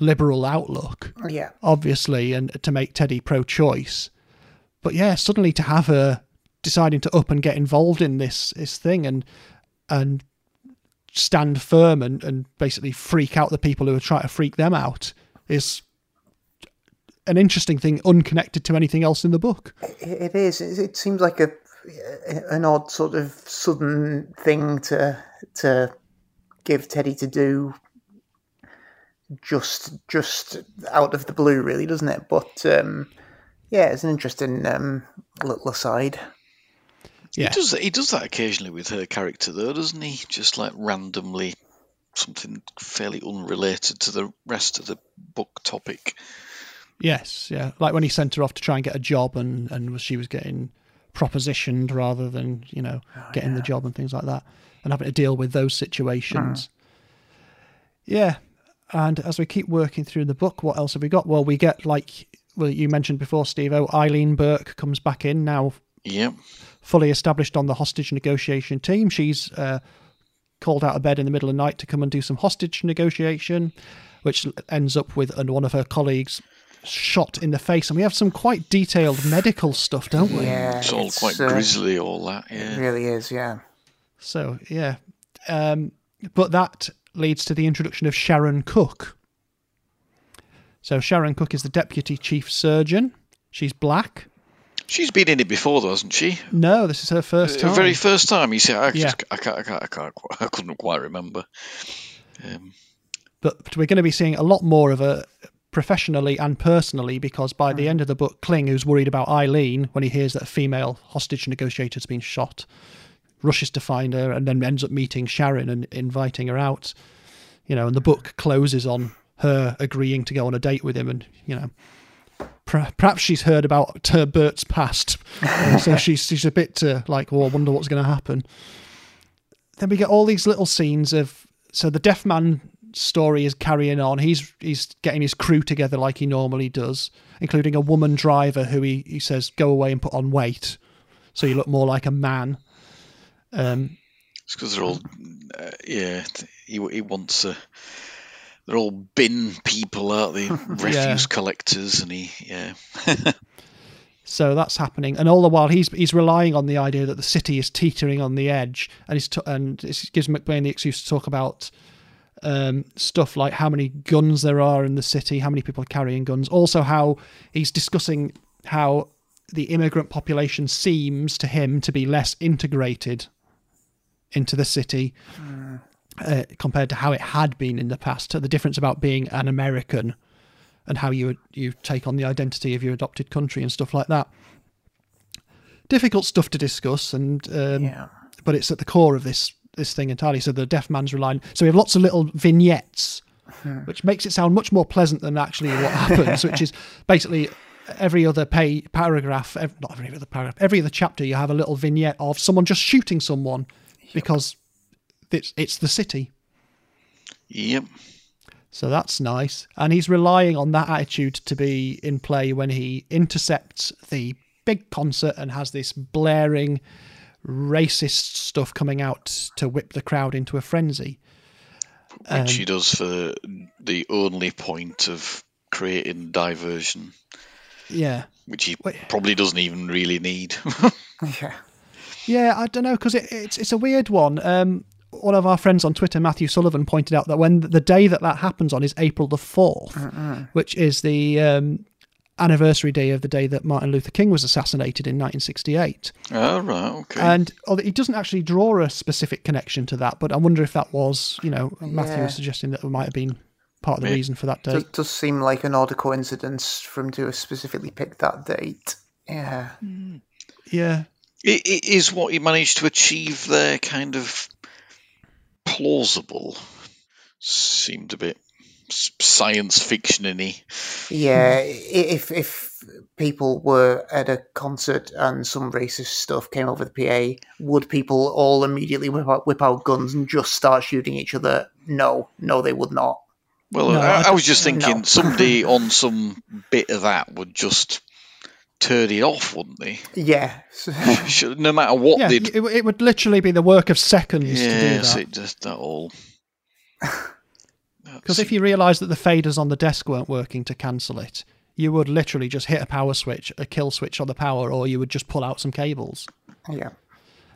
[SPEAKER 1] liberal outlook,
[SPEAKER 3] Yeah.
[SPEAKER 1] obviously, and to make Teddy pro-choice. But yeah, suddenly to have her deciding to up and get involved in this this thing and and stand firm and, and basically freak out the people who are trying to freak them out is an interesting thing unconnected to anything else in the book.
[SPEAKER 3] It is. It it seems like a an odd sort of sudden thing to to give Teddy to do just just out of the blue, really, doesn't it? But um, yeah, it's an interesting um, little aside.
[SPEAKER 1] Yeah.
[SPEAKER 2] He does he does that occasionally with her character though, doesn't he? Just like randomly something fairly unrelated to the rest of the book topic.
[SPEAKER 1] Yes, yeah. Like when he sent her off to try and get a job and, and she was getting propositioned rather than, you know, oh, getting the job and things like that. And having to deal with those situations. Hmm. Yeah. And as we keep working through the book, what else have we got? Well, we get like well, you mentioned before, Steve, oh, Eileen Burke comes back in now
[SPEAKER 2] Yep.
[SPEAKER 1] fully established on the hostage negotiation team. She's uh, called out of bed in the middle of the night to come and do some hostage negotiation, which ends up with one of her colleagues shot in the face. And we have some quite detailed medical stuff, don't we?
[SPEAKER 3] Yeah,
[SPEAKER 2] It's all quite
[SPEAKER 3] uh,
[SPEAKER 2] grisly, all that.
[SPEAKER 3] It
[SPEAKER 2] Yeah.
[SPEAKER 3] really is. Yeah.
[SPEAKER 1] So, yeah. Um, but that leads to the introduction of Sharon Cooke. So, Sharon Cooke is the deputy chief surgeon. She's black.
[SPEAKER 2] She's been in it before, though, hasn't she?
[SPEAKER 1] No, this is her first time.
[SPEAKER 2] very first time. You see, I,
[SPEAKER 1] Yeah.
[SPEAKER 2] just, I can't, I can't, I can't, I couldn't quite remember. Um,
[SPEAKER 1] but we're going to be seeing a lot more of her professionally and personally because by the end of the book, Kling, who's worried about Eileen when he hears that a female hostage negotiator has been shot, rushes to find her and then ends up meeting Sharon and inviting her out. You know, and the book closes on her agreeing to go on a date with him, and you know. Per- Perhaps she's heard about her Bert's past, so she's she's a bit uh, like, "Oh, I wonder what's going to happen." Then we get all these little scenes of so the deaf man story is carrying on. He's he's getting his crew together like he normally does, including a woman driver who he, he says go away and put on weight, so you look more like a man. Um,
[SPEAKER 2] it's because they're all, uh, yeah. He, he wants a. They're all bin people, aren't they? Refuse collectors, and he, yeah.
[SPEAKER 1] so that's happening, and all the while he's he's relying on the idea that the city is teetering on the edge, and he's t- and it gives McBain the excuse to talk about um, stuff like how many guns there are in the city, how many people are carrying guns. Also, how he's discussing how the immigrant population seems to him to be less integrated into the city uh, compared to how it had been in the past. The difference about being an American and how you you take on the identity of your adopted country and stuff like that. Difficult stuff to discuss, and um,
[SPEAKER 3] Yeah.
[SPEAKER 1] but it's at the core of this this thing entirely. So the deaf man's relying. So we have lots of little vignettes, which makes it sound much more pleasant than actually what happens. which is basically every other pay paragraph, ev- not every other paragraph, every other chapter, you have a little vignette of someone just shooting someone because it's it's the city.
[SPEAKER 2] Yep.
[SPEAKER 1] So that's nice. And he's relying on that attitude to be in play when he intercepts the big concert and has this blaring racist stuff coming out to whip the crowd into a frenzy.
[SPEAKER 2] Which he does for the only point of creating diversion,
[SPEAKER 1] Yeah.
[SPEAKER 2] which he
[SPEAKER 1] Wait.
[SPEAKER 2] probably doesn't even really need.
[SPEAKER 3] Yeah.
[SPEAKER 1] Yeah, I don't know because it, it's it's a weird one. Um, one of our friends on Twitter, Matthew Sullivan, pointed out that when the day that that happens on is April the 4th which is the um, anniversary day of the day that Martin Luther King was assassinated in 1968.
[SPEAKER 2] oh, right, okay.
[SPEAKER 1] And although he doesn't actually draw a specific connection to that, but I wonder if that was, you know, Matthew
[SPEAKER 3] Yeah.
[SPEAKER 1] was suggesting that it might have been part of the
[SPEAKER 2] Yeah.
[SPEAKER 1] reason for that
[SPEAKER 3] Does,
[SPEAKER 1] It
[SPEAKER 3] does seem like an odd coincidence for him to have specifically picked that date. Yeah.
[SPEAKER 1] Yeah.
[SPEAKER 2] it, it is what he managed to achieve there kind of plausible. Seemed a bit science fiction-y.
[SPEAKER 3] Yeah, if if people were at a concert and some racist stuff came over the PA, would people all immediately whip out, whip out guns and just start shooting each other? No, no, they would not.
[SPEAKER 2] Well,
[SPEAKER 1] No,
[SPEAKER 2] I,
[SPEAKER 1] I
[SPEAKER 2] I was just thinking
[SPEAKER 3] no.
[SPEAKER 2] somebody on some bit of that would just turn it off, wouldn't they?
[SPEAKER 3] Yeah,
[SPEAKER 2] No matter what
[SPEAKER 1] Yeah,
[SPEAKER 2] they'd.
[SPEAKER 1] it, it would literally be the work of seconds to do
[SPEAKER 2] Yes, it just that all.
[SPEAKER 1] Because if you realise that the faders on the desk weren't working to cancel it, you would literally just hit a power switch, a kill switch on the power, or you would just pull out some cables.
[SPEAKER 3] yeah,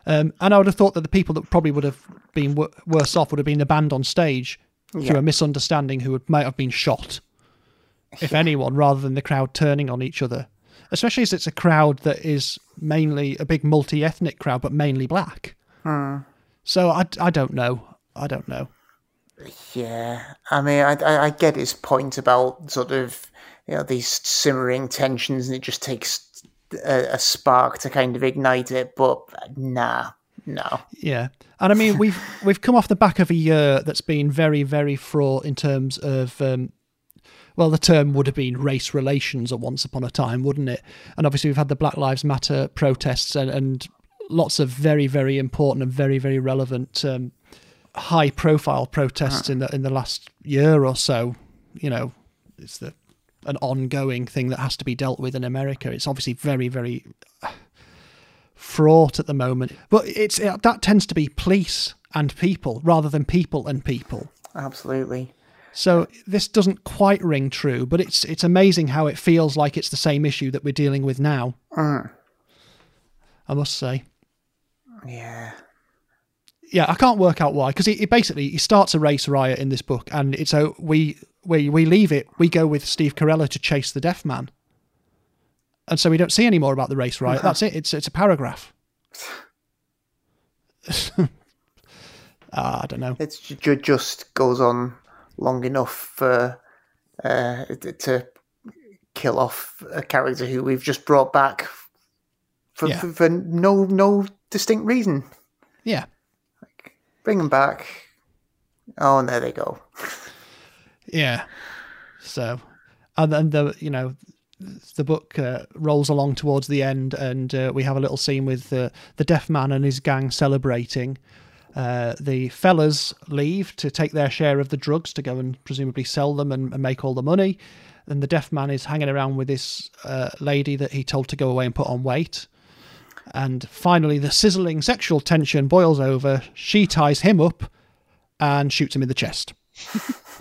[SPEAKER 1] Um, and I would have thought that the people that probably would have been w- worse off would have been the band on stage through a misunderstanding who would, might have been shot, if anyone, rather than the crowd turning on each other. Especially as it's a crowd that is mainly a big multi ethnic crowd, but mainly black. So I, I don't know. I don't know.
[SPEAKER 3] yeah. I mean, I, I I get his point about sort of you know these simmering tensions, and it just takes a, a spark to kind of ignite it. But nah, no.
[SPEAKER 1] Yeah, and I mean we've we've come off the back of a year that's been very very fraught in terms of. Um, well, the term would have been race relations at once upon a time, wouldn't it? And obviously, we've had the Black Lives Matter protests and, and lots of very, very important and very, very relevant, um, high-profile protests in the in the last year or so. You know, it's the an ongoing thing that has to be dealt with in America. It's obviously very, very fraught at the moment. But it's it, that tends to be police and people rather than people and people.
[SPEAKER 3] Absolutely.
[SPEAKER 1] So this doesn't quite ring true, but it's it's amazing how it feels like it's the same issue that we're dealing with now. I must say.
[SPEAKER 3] Yeah.
[SPEAKER 1] Yeah, I can't work out why because he, he basically he starts a race riot in this book, and it's a we we we leave it. We go with Steve Carella to chase the deaf man, and so we don't see any more about the race riot. That's it. It's it's a paragraph. Ah, I don't know.
[SPEAKER 3] It ju- just goes on long enough for uh, to kill off a character who we've just brought back for,
[SPEAKER 1] Yeah.
[SPEAKER 3] for, for no no distinct reason.
[SPEAKER 1] Yeah,
[SPEAKER 3] Bring them back. Oh, and there they go.
[SPEAKER 1] Yeah. So, and then the you know the book uh, rolls along towards the end, and uh, we have a little scene with uh, the deaf man and his gang celebrating. Uh, the fellas leave to take their share of the drugs to go and presumably sell them and, and make all the money. And the deaf man is hanging around with this uh, lady that he told to go away and put on weight. And finally, the sizzling sexual tension boils over. She ties him up and shoots him in the chest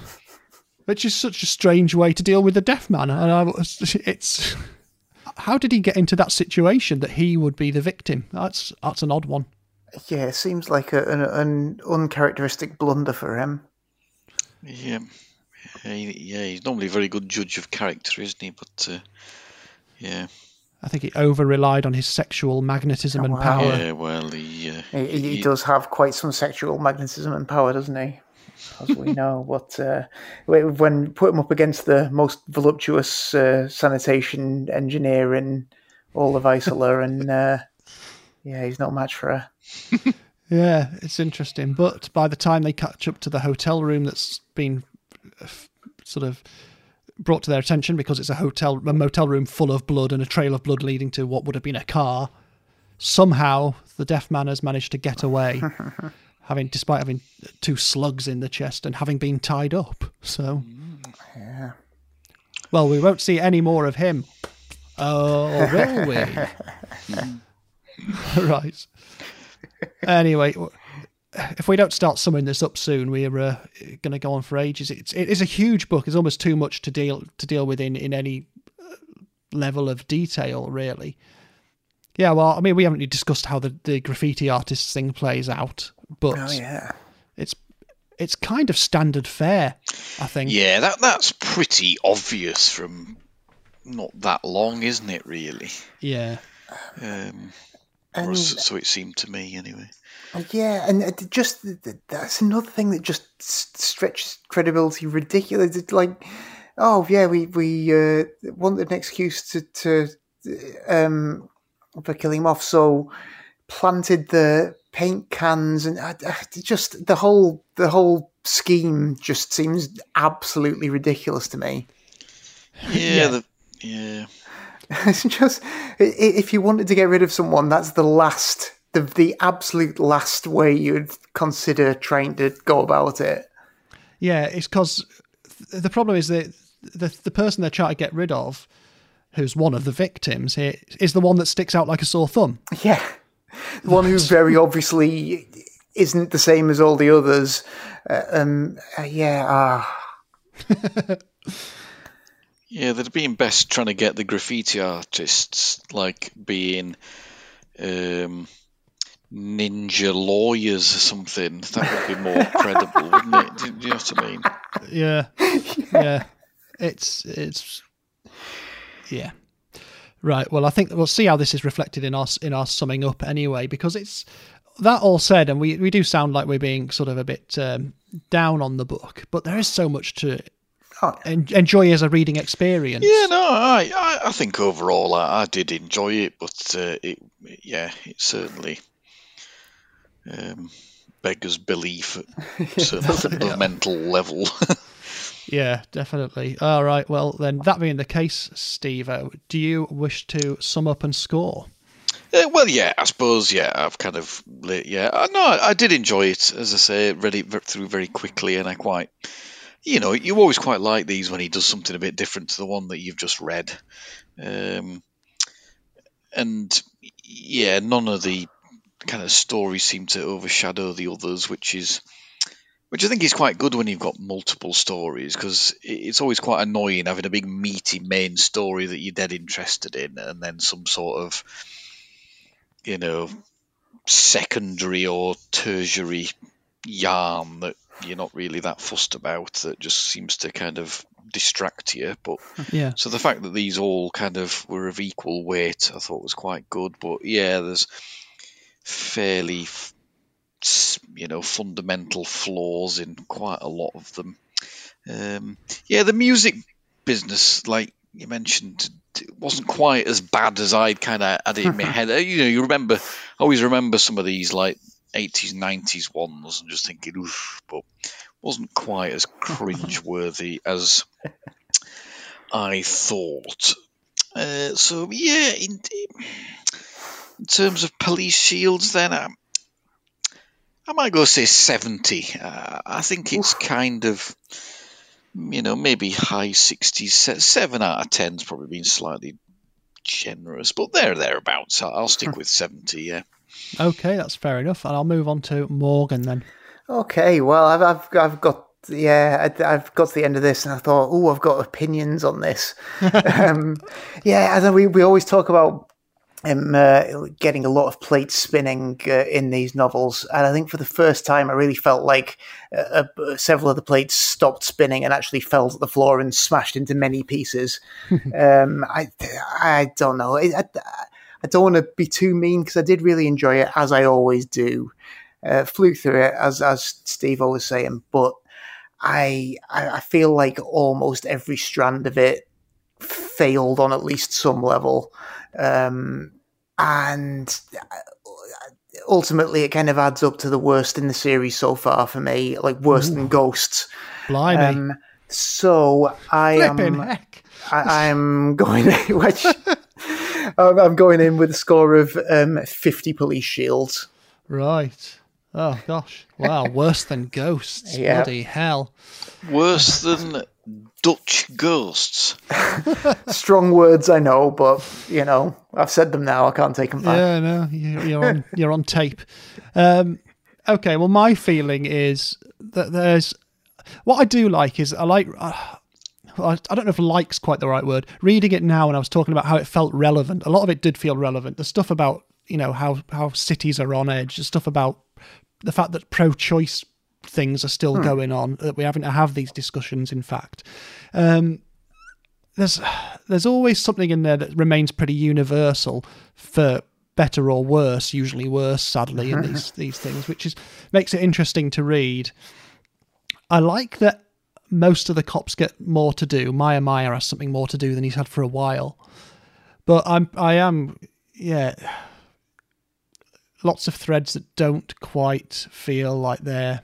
[SPEAKER 1] which is such a strange way to deal with a deaf man. And I it's how did he get into that situation that he would be the victim? That's that's an odd one.
[SPEAKER 3] Yeah, it seems like a, an, an uncharacteristic blunder for him.
[SPEAKER 2] Yeah. Yeah, yeah, he's normally a very good judge of character, isn't he? But uh, yeah,
[SPEAKER 1] I think he over relied on his sexual magnetism and
[SPEAKER 3] wow.
[SPEAKER 1] power.
[SPEAKER 2] yeah. Well, he, uh,
[SPEAKER 3] He, he,
[SPEAKER 2] he-
[SPEAKER 3] does have quite some sexual magnetism and power, doesn't he? As we know, but uh, when put him up against the most voluptuous uh, sanitation engineer in all of Isola, and uh, yeah, he's no match for her.
[SPEAKER 1] Yeah, it's interesting. But by the time they catch up to the hotel room that's been uh, sort of brought to their attention because it's a hotel, a motel room full of blood and a trail of blood leading to what would have been a car, somehow the deaf man has managed to get away, having despite having two slugs in the chest and having been tied up. So,
[SPEAKER 3] Yeah.
[SPEAKER 1] well, we won't see any more of him Oh, will we? right. Anyway, if we don't start summing this up soon, we're uh, going to go on for ages. It's it is a huge book. It's almost too much to deal to deal with in in any uh, level of detail, really. Yeah, well, I mean, we haven't really discussed how the, the graffiti artist thing plays out, but
[SPEAKER 3] Oh yeah.
[SPEAKER 1] it's it's kind of standard fare, I think.
[SPEAKER 2] Yeah, that that's pretty obvious from not that long, isn't it? Really.
[SPEAKER 1] Yeah.
[SPEAKER 2] Um,
[SPEAKER 3] And
[SPEAKER 2] or so, so it seemed to me, anyway.
[SPEAKER 3] yeah, and just th- th- that's another thing that just stretches credibility ridiculous. It's like, oh yeah, we we uh, wanted an excuse to to um for killing him off, so planted the paint cans and uh, uh, just the whole the whole scheme just seems absolutely ridiculous to me.
[SPEAKER 2] Yeah,
[SPEAKER 1] Yeah.
[SPEAKER 2] The, yeah.
[SPEAKER 3] It's just if you wanted to get rid of someone, that's the last, the the absolute last way you'd consider trying to go about it.
[SPEAKER 1] Yeah, it's because the problem is that the the person they're trying to get rid of, who's one of the victims here, is the one that sticks out like a sore thumb.
[SPEAKER 3] Yeah, the one who very obviously isn't the same as all the others. Uh, um, uh, yeah, ah,
[SPEAKER 2] Yeah, they'd been best trying to get the graffiti artists like being um, ninja lawyers or something. That would be more credible, wouldn't it? Do, do you know what I mean?
[SPEAKER 1] Yeah, yeah, it's it's yeah. Right. Well, I think we'll see how this is reflected in our in our summing up anyway, because it's that all said, and we we do sound like we're being sort of a bit um, down on the book, but there is so much to
[SPEAKER 3] Oh.
[SPEAKER 1] en- enjoy as a reading experience.
[SPEAKER 2] Yeah, no, I, I, I think overall I, I did enjoy it, but uh, it, yeah, it certainly um, beggars belief at a certain fundamental level.
[SPEAKER 1] Yeah, definitely. All right. Well, then, that being the case, Steve, uh, do you wish to sum up and score?
[SPEAKER 2] Uh, well, yeah, I suppose. Yeah, I've kind of, yeah, I no, I I did enjoy it. As I say, read it through very quickly, and I quite, you know, you always quite like these when he does something a bit different to the one that you've just read. Um, and yeah, none of the kind of stories seem to overshadow the others, which is. Which I think is quite good when you've got multiple stories because it's always quite annoying having a big meaty main story that you're dead interested in and then some sort of you know, secondary or tertiary yarn that you're not really that fussed about that just seems to kind of distract you. But
[SPEAKER 1] Yeah.
[SPEAKER 2] so the fact that these all kind of were of equal weight, I thought was quite good. But yeah, there's fairly, you know, fundamental flaws in quite a lot of them. Um, yeah, the music business, like you mentioned, it wasn't quite as bad as I'd kind of had it in my head. Uh, You know, you remember, I always remember some of these like 80s, 90s ones and just thinking, oof, but wasn't quite as cringe-worthy as I thought. Uh, so yeah, in, in terms of police shields, then I, I might go say seventy. Uh, I think it's kind of, you know, maybe high sixties. Seven out of ten's probably been slightly generous, but there thereabouts. I'll stick with seventy. Yeah.
[SPEAKER 1] Okay, that's fair enough. And I'll move on to Morgan then.
[SPEAKER 3] Okay, well, I've I've, I've got yeah, I, I've got to the end of this, and I thought, oh, I've got opinions on this. um, yeah, as then we we always talk about um, uh, getting a lot of plates spinning uh, in these novels, and I think for the first time, I really felt like uh, uh, several of the plates stopped spinning and actually fell to the floor and smashed into many pieces. um, I I don't know. I, I, I don't want to be too mean because I did really enjoy it, as I always do uh, flew through it as as Steve was saying, but I I feel like almost every strand of it failed on at least some level, um, and ultimately it kind of adds up to the worst in the series so far for me, like worse than Ghosts.
[SPEAKER 1] Blimey.
[SPEAKER 3] Um, so I
[SPEAKER 1] Flipping
[SPEAKER 3] am
[SPEAKER 1] heck.
[SPEAKER 3] I, I'm going which I'm I'm going in with a score of um, 50 police shields.
[SPEAKER 1] Right. Oh, gosh. Wow. Worse than ghosts.
[SPEAKER 3] Yeah.
[SPEAKER 1] Bloody hell.
[SPEAKER 2] Worse than Dutch ghosts.
[SPEAKER 3] Strong words, I know, but you know, I've said them now. I can't take them back.
[SPEAKER 1] Yeah, no, you- you're on you're on tape. Um, okay, well, my feeling is that there's what I do like is I like. Uh, I I don't know if "like's" quite the right word. Reading it now, and I was talking about how it felt relevant. A lot of it did feel relevant. The stuff about you know how how cities are on edge. The stuff about the fact that pro-choice things are still going on. That we're having to have these discussions. In fact, um, there's there's always something in there that remains pretty universal for better or worse, usually worse, sadly, in these these things, which is makes it interesting to read. I like that most of the cops get more to do. Maya Meyer has something more to do than he's had for a while. But I'm I am yeah lots of threads that don't quite feel like they're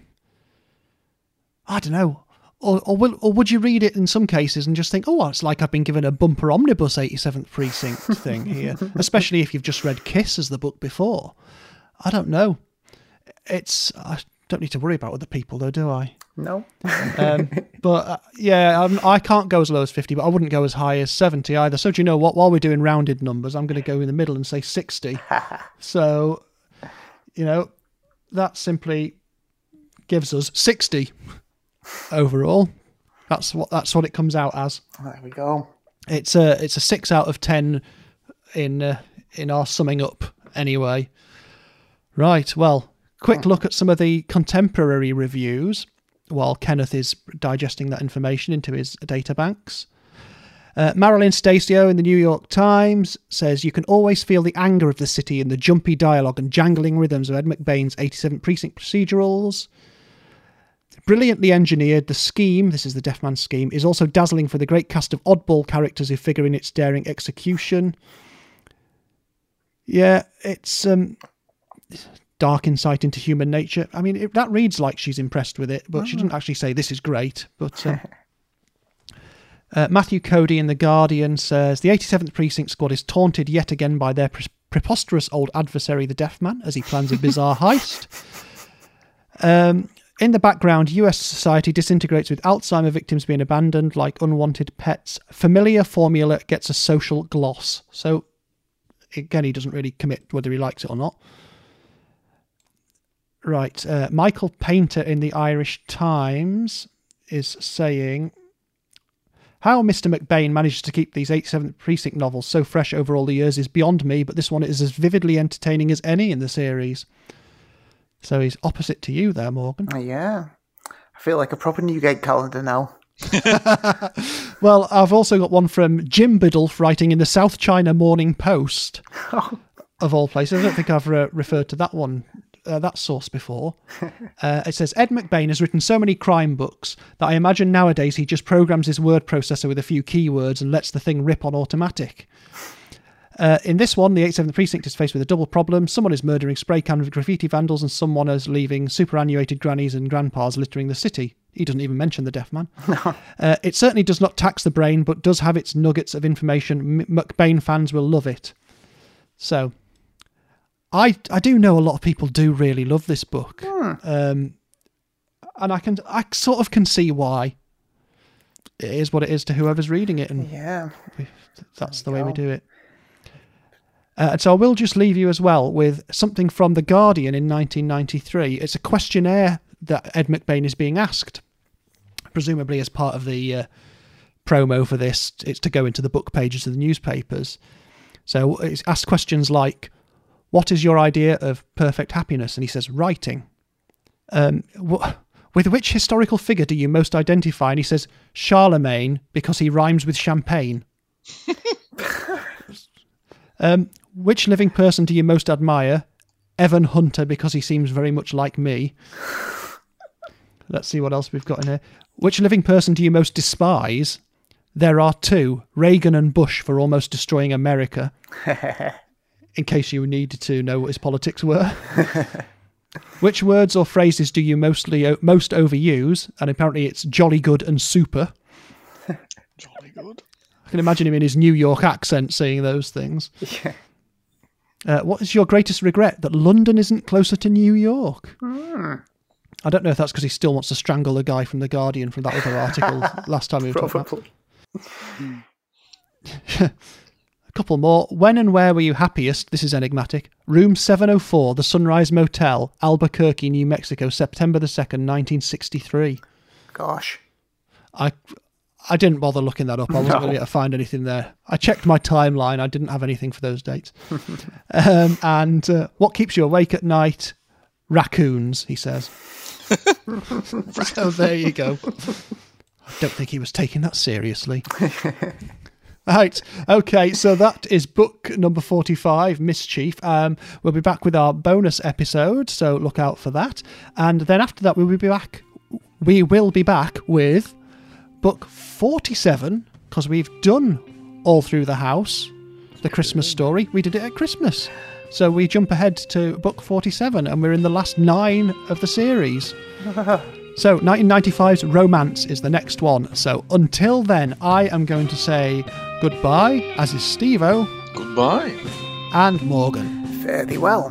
[SPEAKER 1] I don't know. Or, or, will, or would you read it in some cases and just think, oh, it's like I've been given a bumper omnibus 87th precinct thing here, especially if you've just read Kiss as the book before. I don't know. It's I don't need to worry about other people though, do I?
[SPEAKER 3] No.
[SPEAKER 1] Um, but uh, yeah, I'm, I can't go as low as 50, but I wouldn't go as high as 70 either. So do you know what? While we're doing rounded numbers, I'm going to go in the middle and say 60. so, you know, that simply gives us 60 overall. That's what that's what it comes out as.
[SPEAKER 3] There we go.
[SPEAKER 1] It's a it's a six out of ten in uh, in our summing up anyway. Right. Well, quick look at some of the contemporary reviews while Kenneth is digesting that information into his data banks. Uh, Marilyn Stasio in the New York Times says you can always feel the anger of the city in the jumpy dialogue and jangling rhythms of Ed McBain's 87 precinct procedurals. Brilliantly engineered, the scheme, this is the Deaf Man scheme, is also dazzling for the great cast of oddball characters who figure in its daring execution. Yeah, it's um, dark insight into human nature. I mean, it, that reads like she's impressed with it, but she didn't actually say this is great. But um, uh, Matthew Coady in The Guardian says the 87th Precinct Squad is taunted yet again by their pre- preposterous old adversary, the Deaf Man, as he plans a bizarre heist. Um, in the background, US society disintegrates with Alzheimer victims being abandoned like unwanted pets. Familiar formula gets a social gloss. So, again, he doesn't really commit whether he likes it or not. Right. Uh, Michael Painter in the Irish Times is saying how Mr. McBain manages to keep these 87th Precinct novels so fresh over all the years is beyond me, but this one is as vividly entertaining as any in the series. So he's opposite to you there, Morgan.
[SPEAKER 3] Uh, Yeah. I feel like a proper Newgate calendar now.
[SPEAKER 1] Well, I've also got one from Jim Biddulph writing in the South China Morning Post, of all places. I don't think I've uh, referred to that one, uh, that source before. Uh, it says Ed McBain has written so many crime books that I imagine nowadays he just programs his word processor with a few keywords and lets the thing rip on automatic. Uh, in this one, the 87th Precinct is faced with a double problem. Someone is murdering spray can graffiti vandals, and someone is leaving superannuated grannies and grandpas littering the city. He doesn't even mention the deaf man. Uh, it certainly does not tax the brain, but does have its nuggets of information. M- McBain fans will love it. So, I I do know a lot of people do really love this book, um, and I can I sort of can see why. It is what it is to whoever's reading it, and
[SPEAKER 3] Yeah.
[SPEAKER 1] that's the way we do it. Uh, and so I will just leave you as well with something from The Guardian in 1993. It's a questionnaire that Ed McBain is being asked, presumably as part of the uh, promo for this. It's to go into the book pages of the newspapers. So it's asked questions like, What is your idea of perfect happiness? And he says, Writing. Um, wh- with which historical figure do you most identify? And he says, Charlemagne, because he rhymes with champagne. Um, which living person do you most admire? Evan Hunter, because he seems very much like me. Let's see what else we've got in here. Which living person do you most despise? There are two Reagan and Bush for almost destroying America. in case you needed to know what his politics were. Which words or phrases do you mostly most overuse? And apparently it's jolly good and super.
[SPEAKER 2] Jolly good.
[SPEAKER 1] I can imagine him in his New York accent saying those things.
[SPEAKER 3] Yeah.
[SPEAKER 1] Uh, what is your greatest regret that London isn't closer to New York? I don't know if that's because he still wants to strangle the guy from the Guardian from that other article last time we were talking about. A couple more. When and where were you happiest? This is enigmatic. Room 704, the Sunrise Motel, Albuquerque, New Mexico, September the 2nd, 1963.
[SPEAKER 3] Gosh.
[SPEAKER 1] I I didn't bother looking that up. I wasn't
[SPEAKER 3] No.
[SPEAKER 1] going to find anything there. I checked my timeline. I didn't have anything for those dates. um, and uh, what keeps you awake at night? Raccoons, he says. so there you go. I don't think he was taking that seriously. Right. Okay. So that is book number 45, Mischief. Um, we'll be back with our bonus episode. So look out for that. And then after that, we will be back. We will be back with book 47 because we've done all through the house the Christmas story. We did it at Christmas. So we jump ahead to book 47 and we're in the last nine of the series. So 1995's Romance is the next one. So until then, I am going to say goodbye, as is Steve-O
[SPEAKER 2] Goodbye.
[SPEAKER 1] and Morgan.
[SPEAKER 3] Fairly well.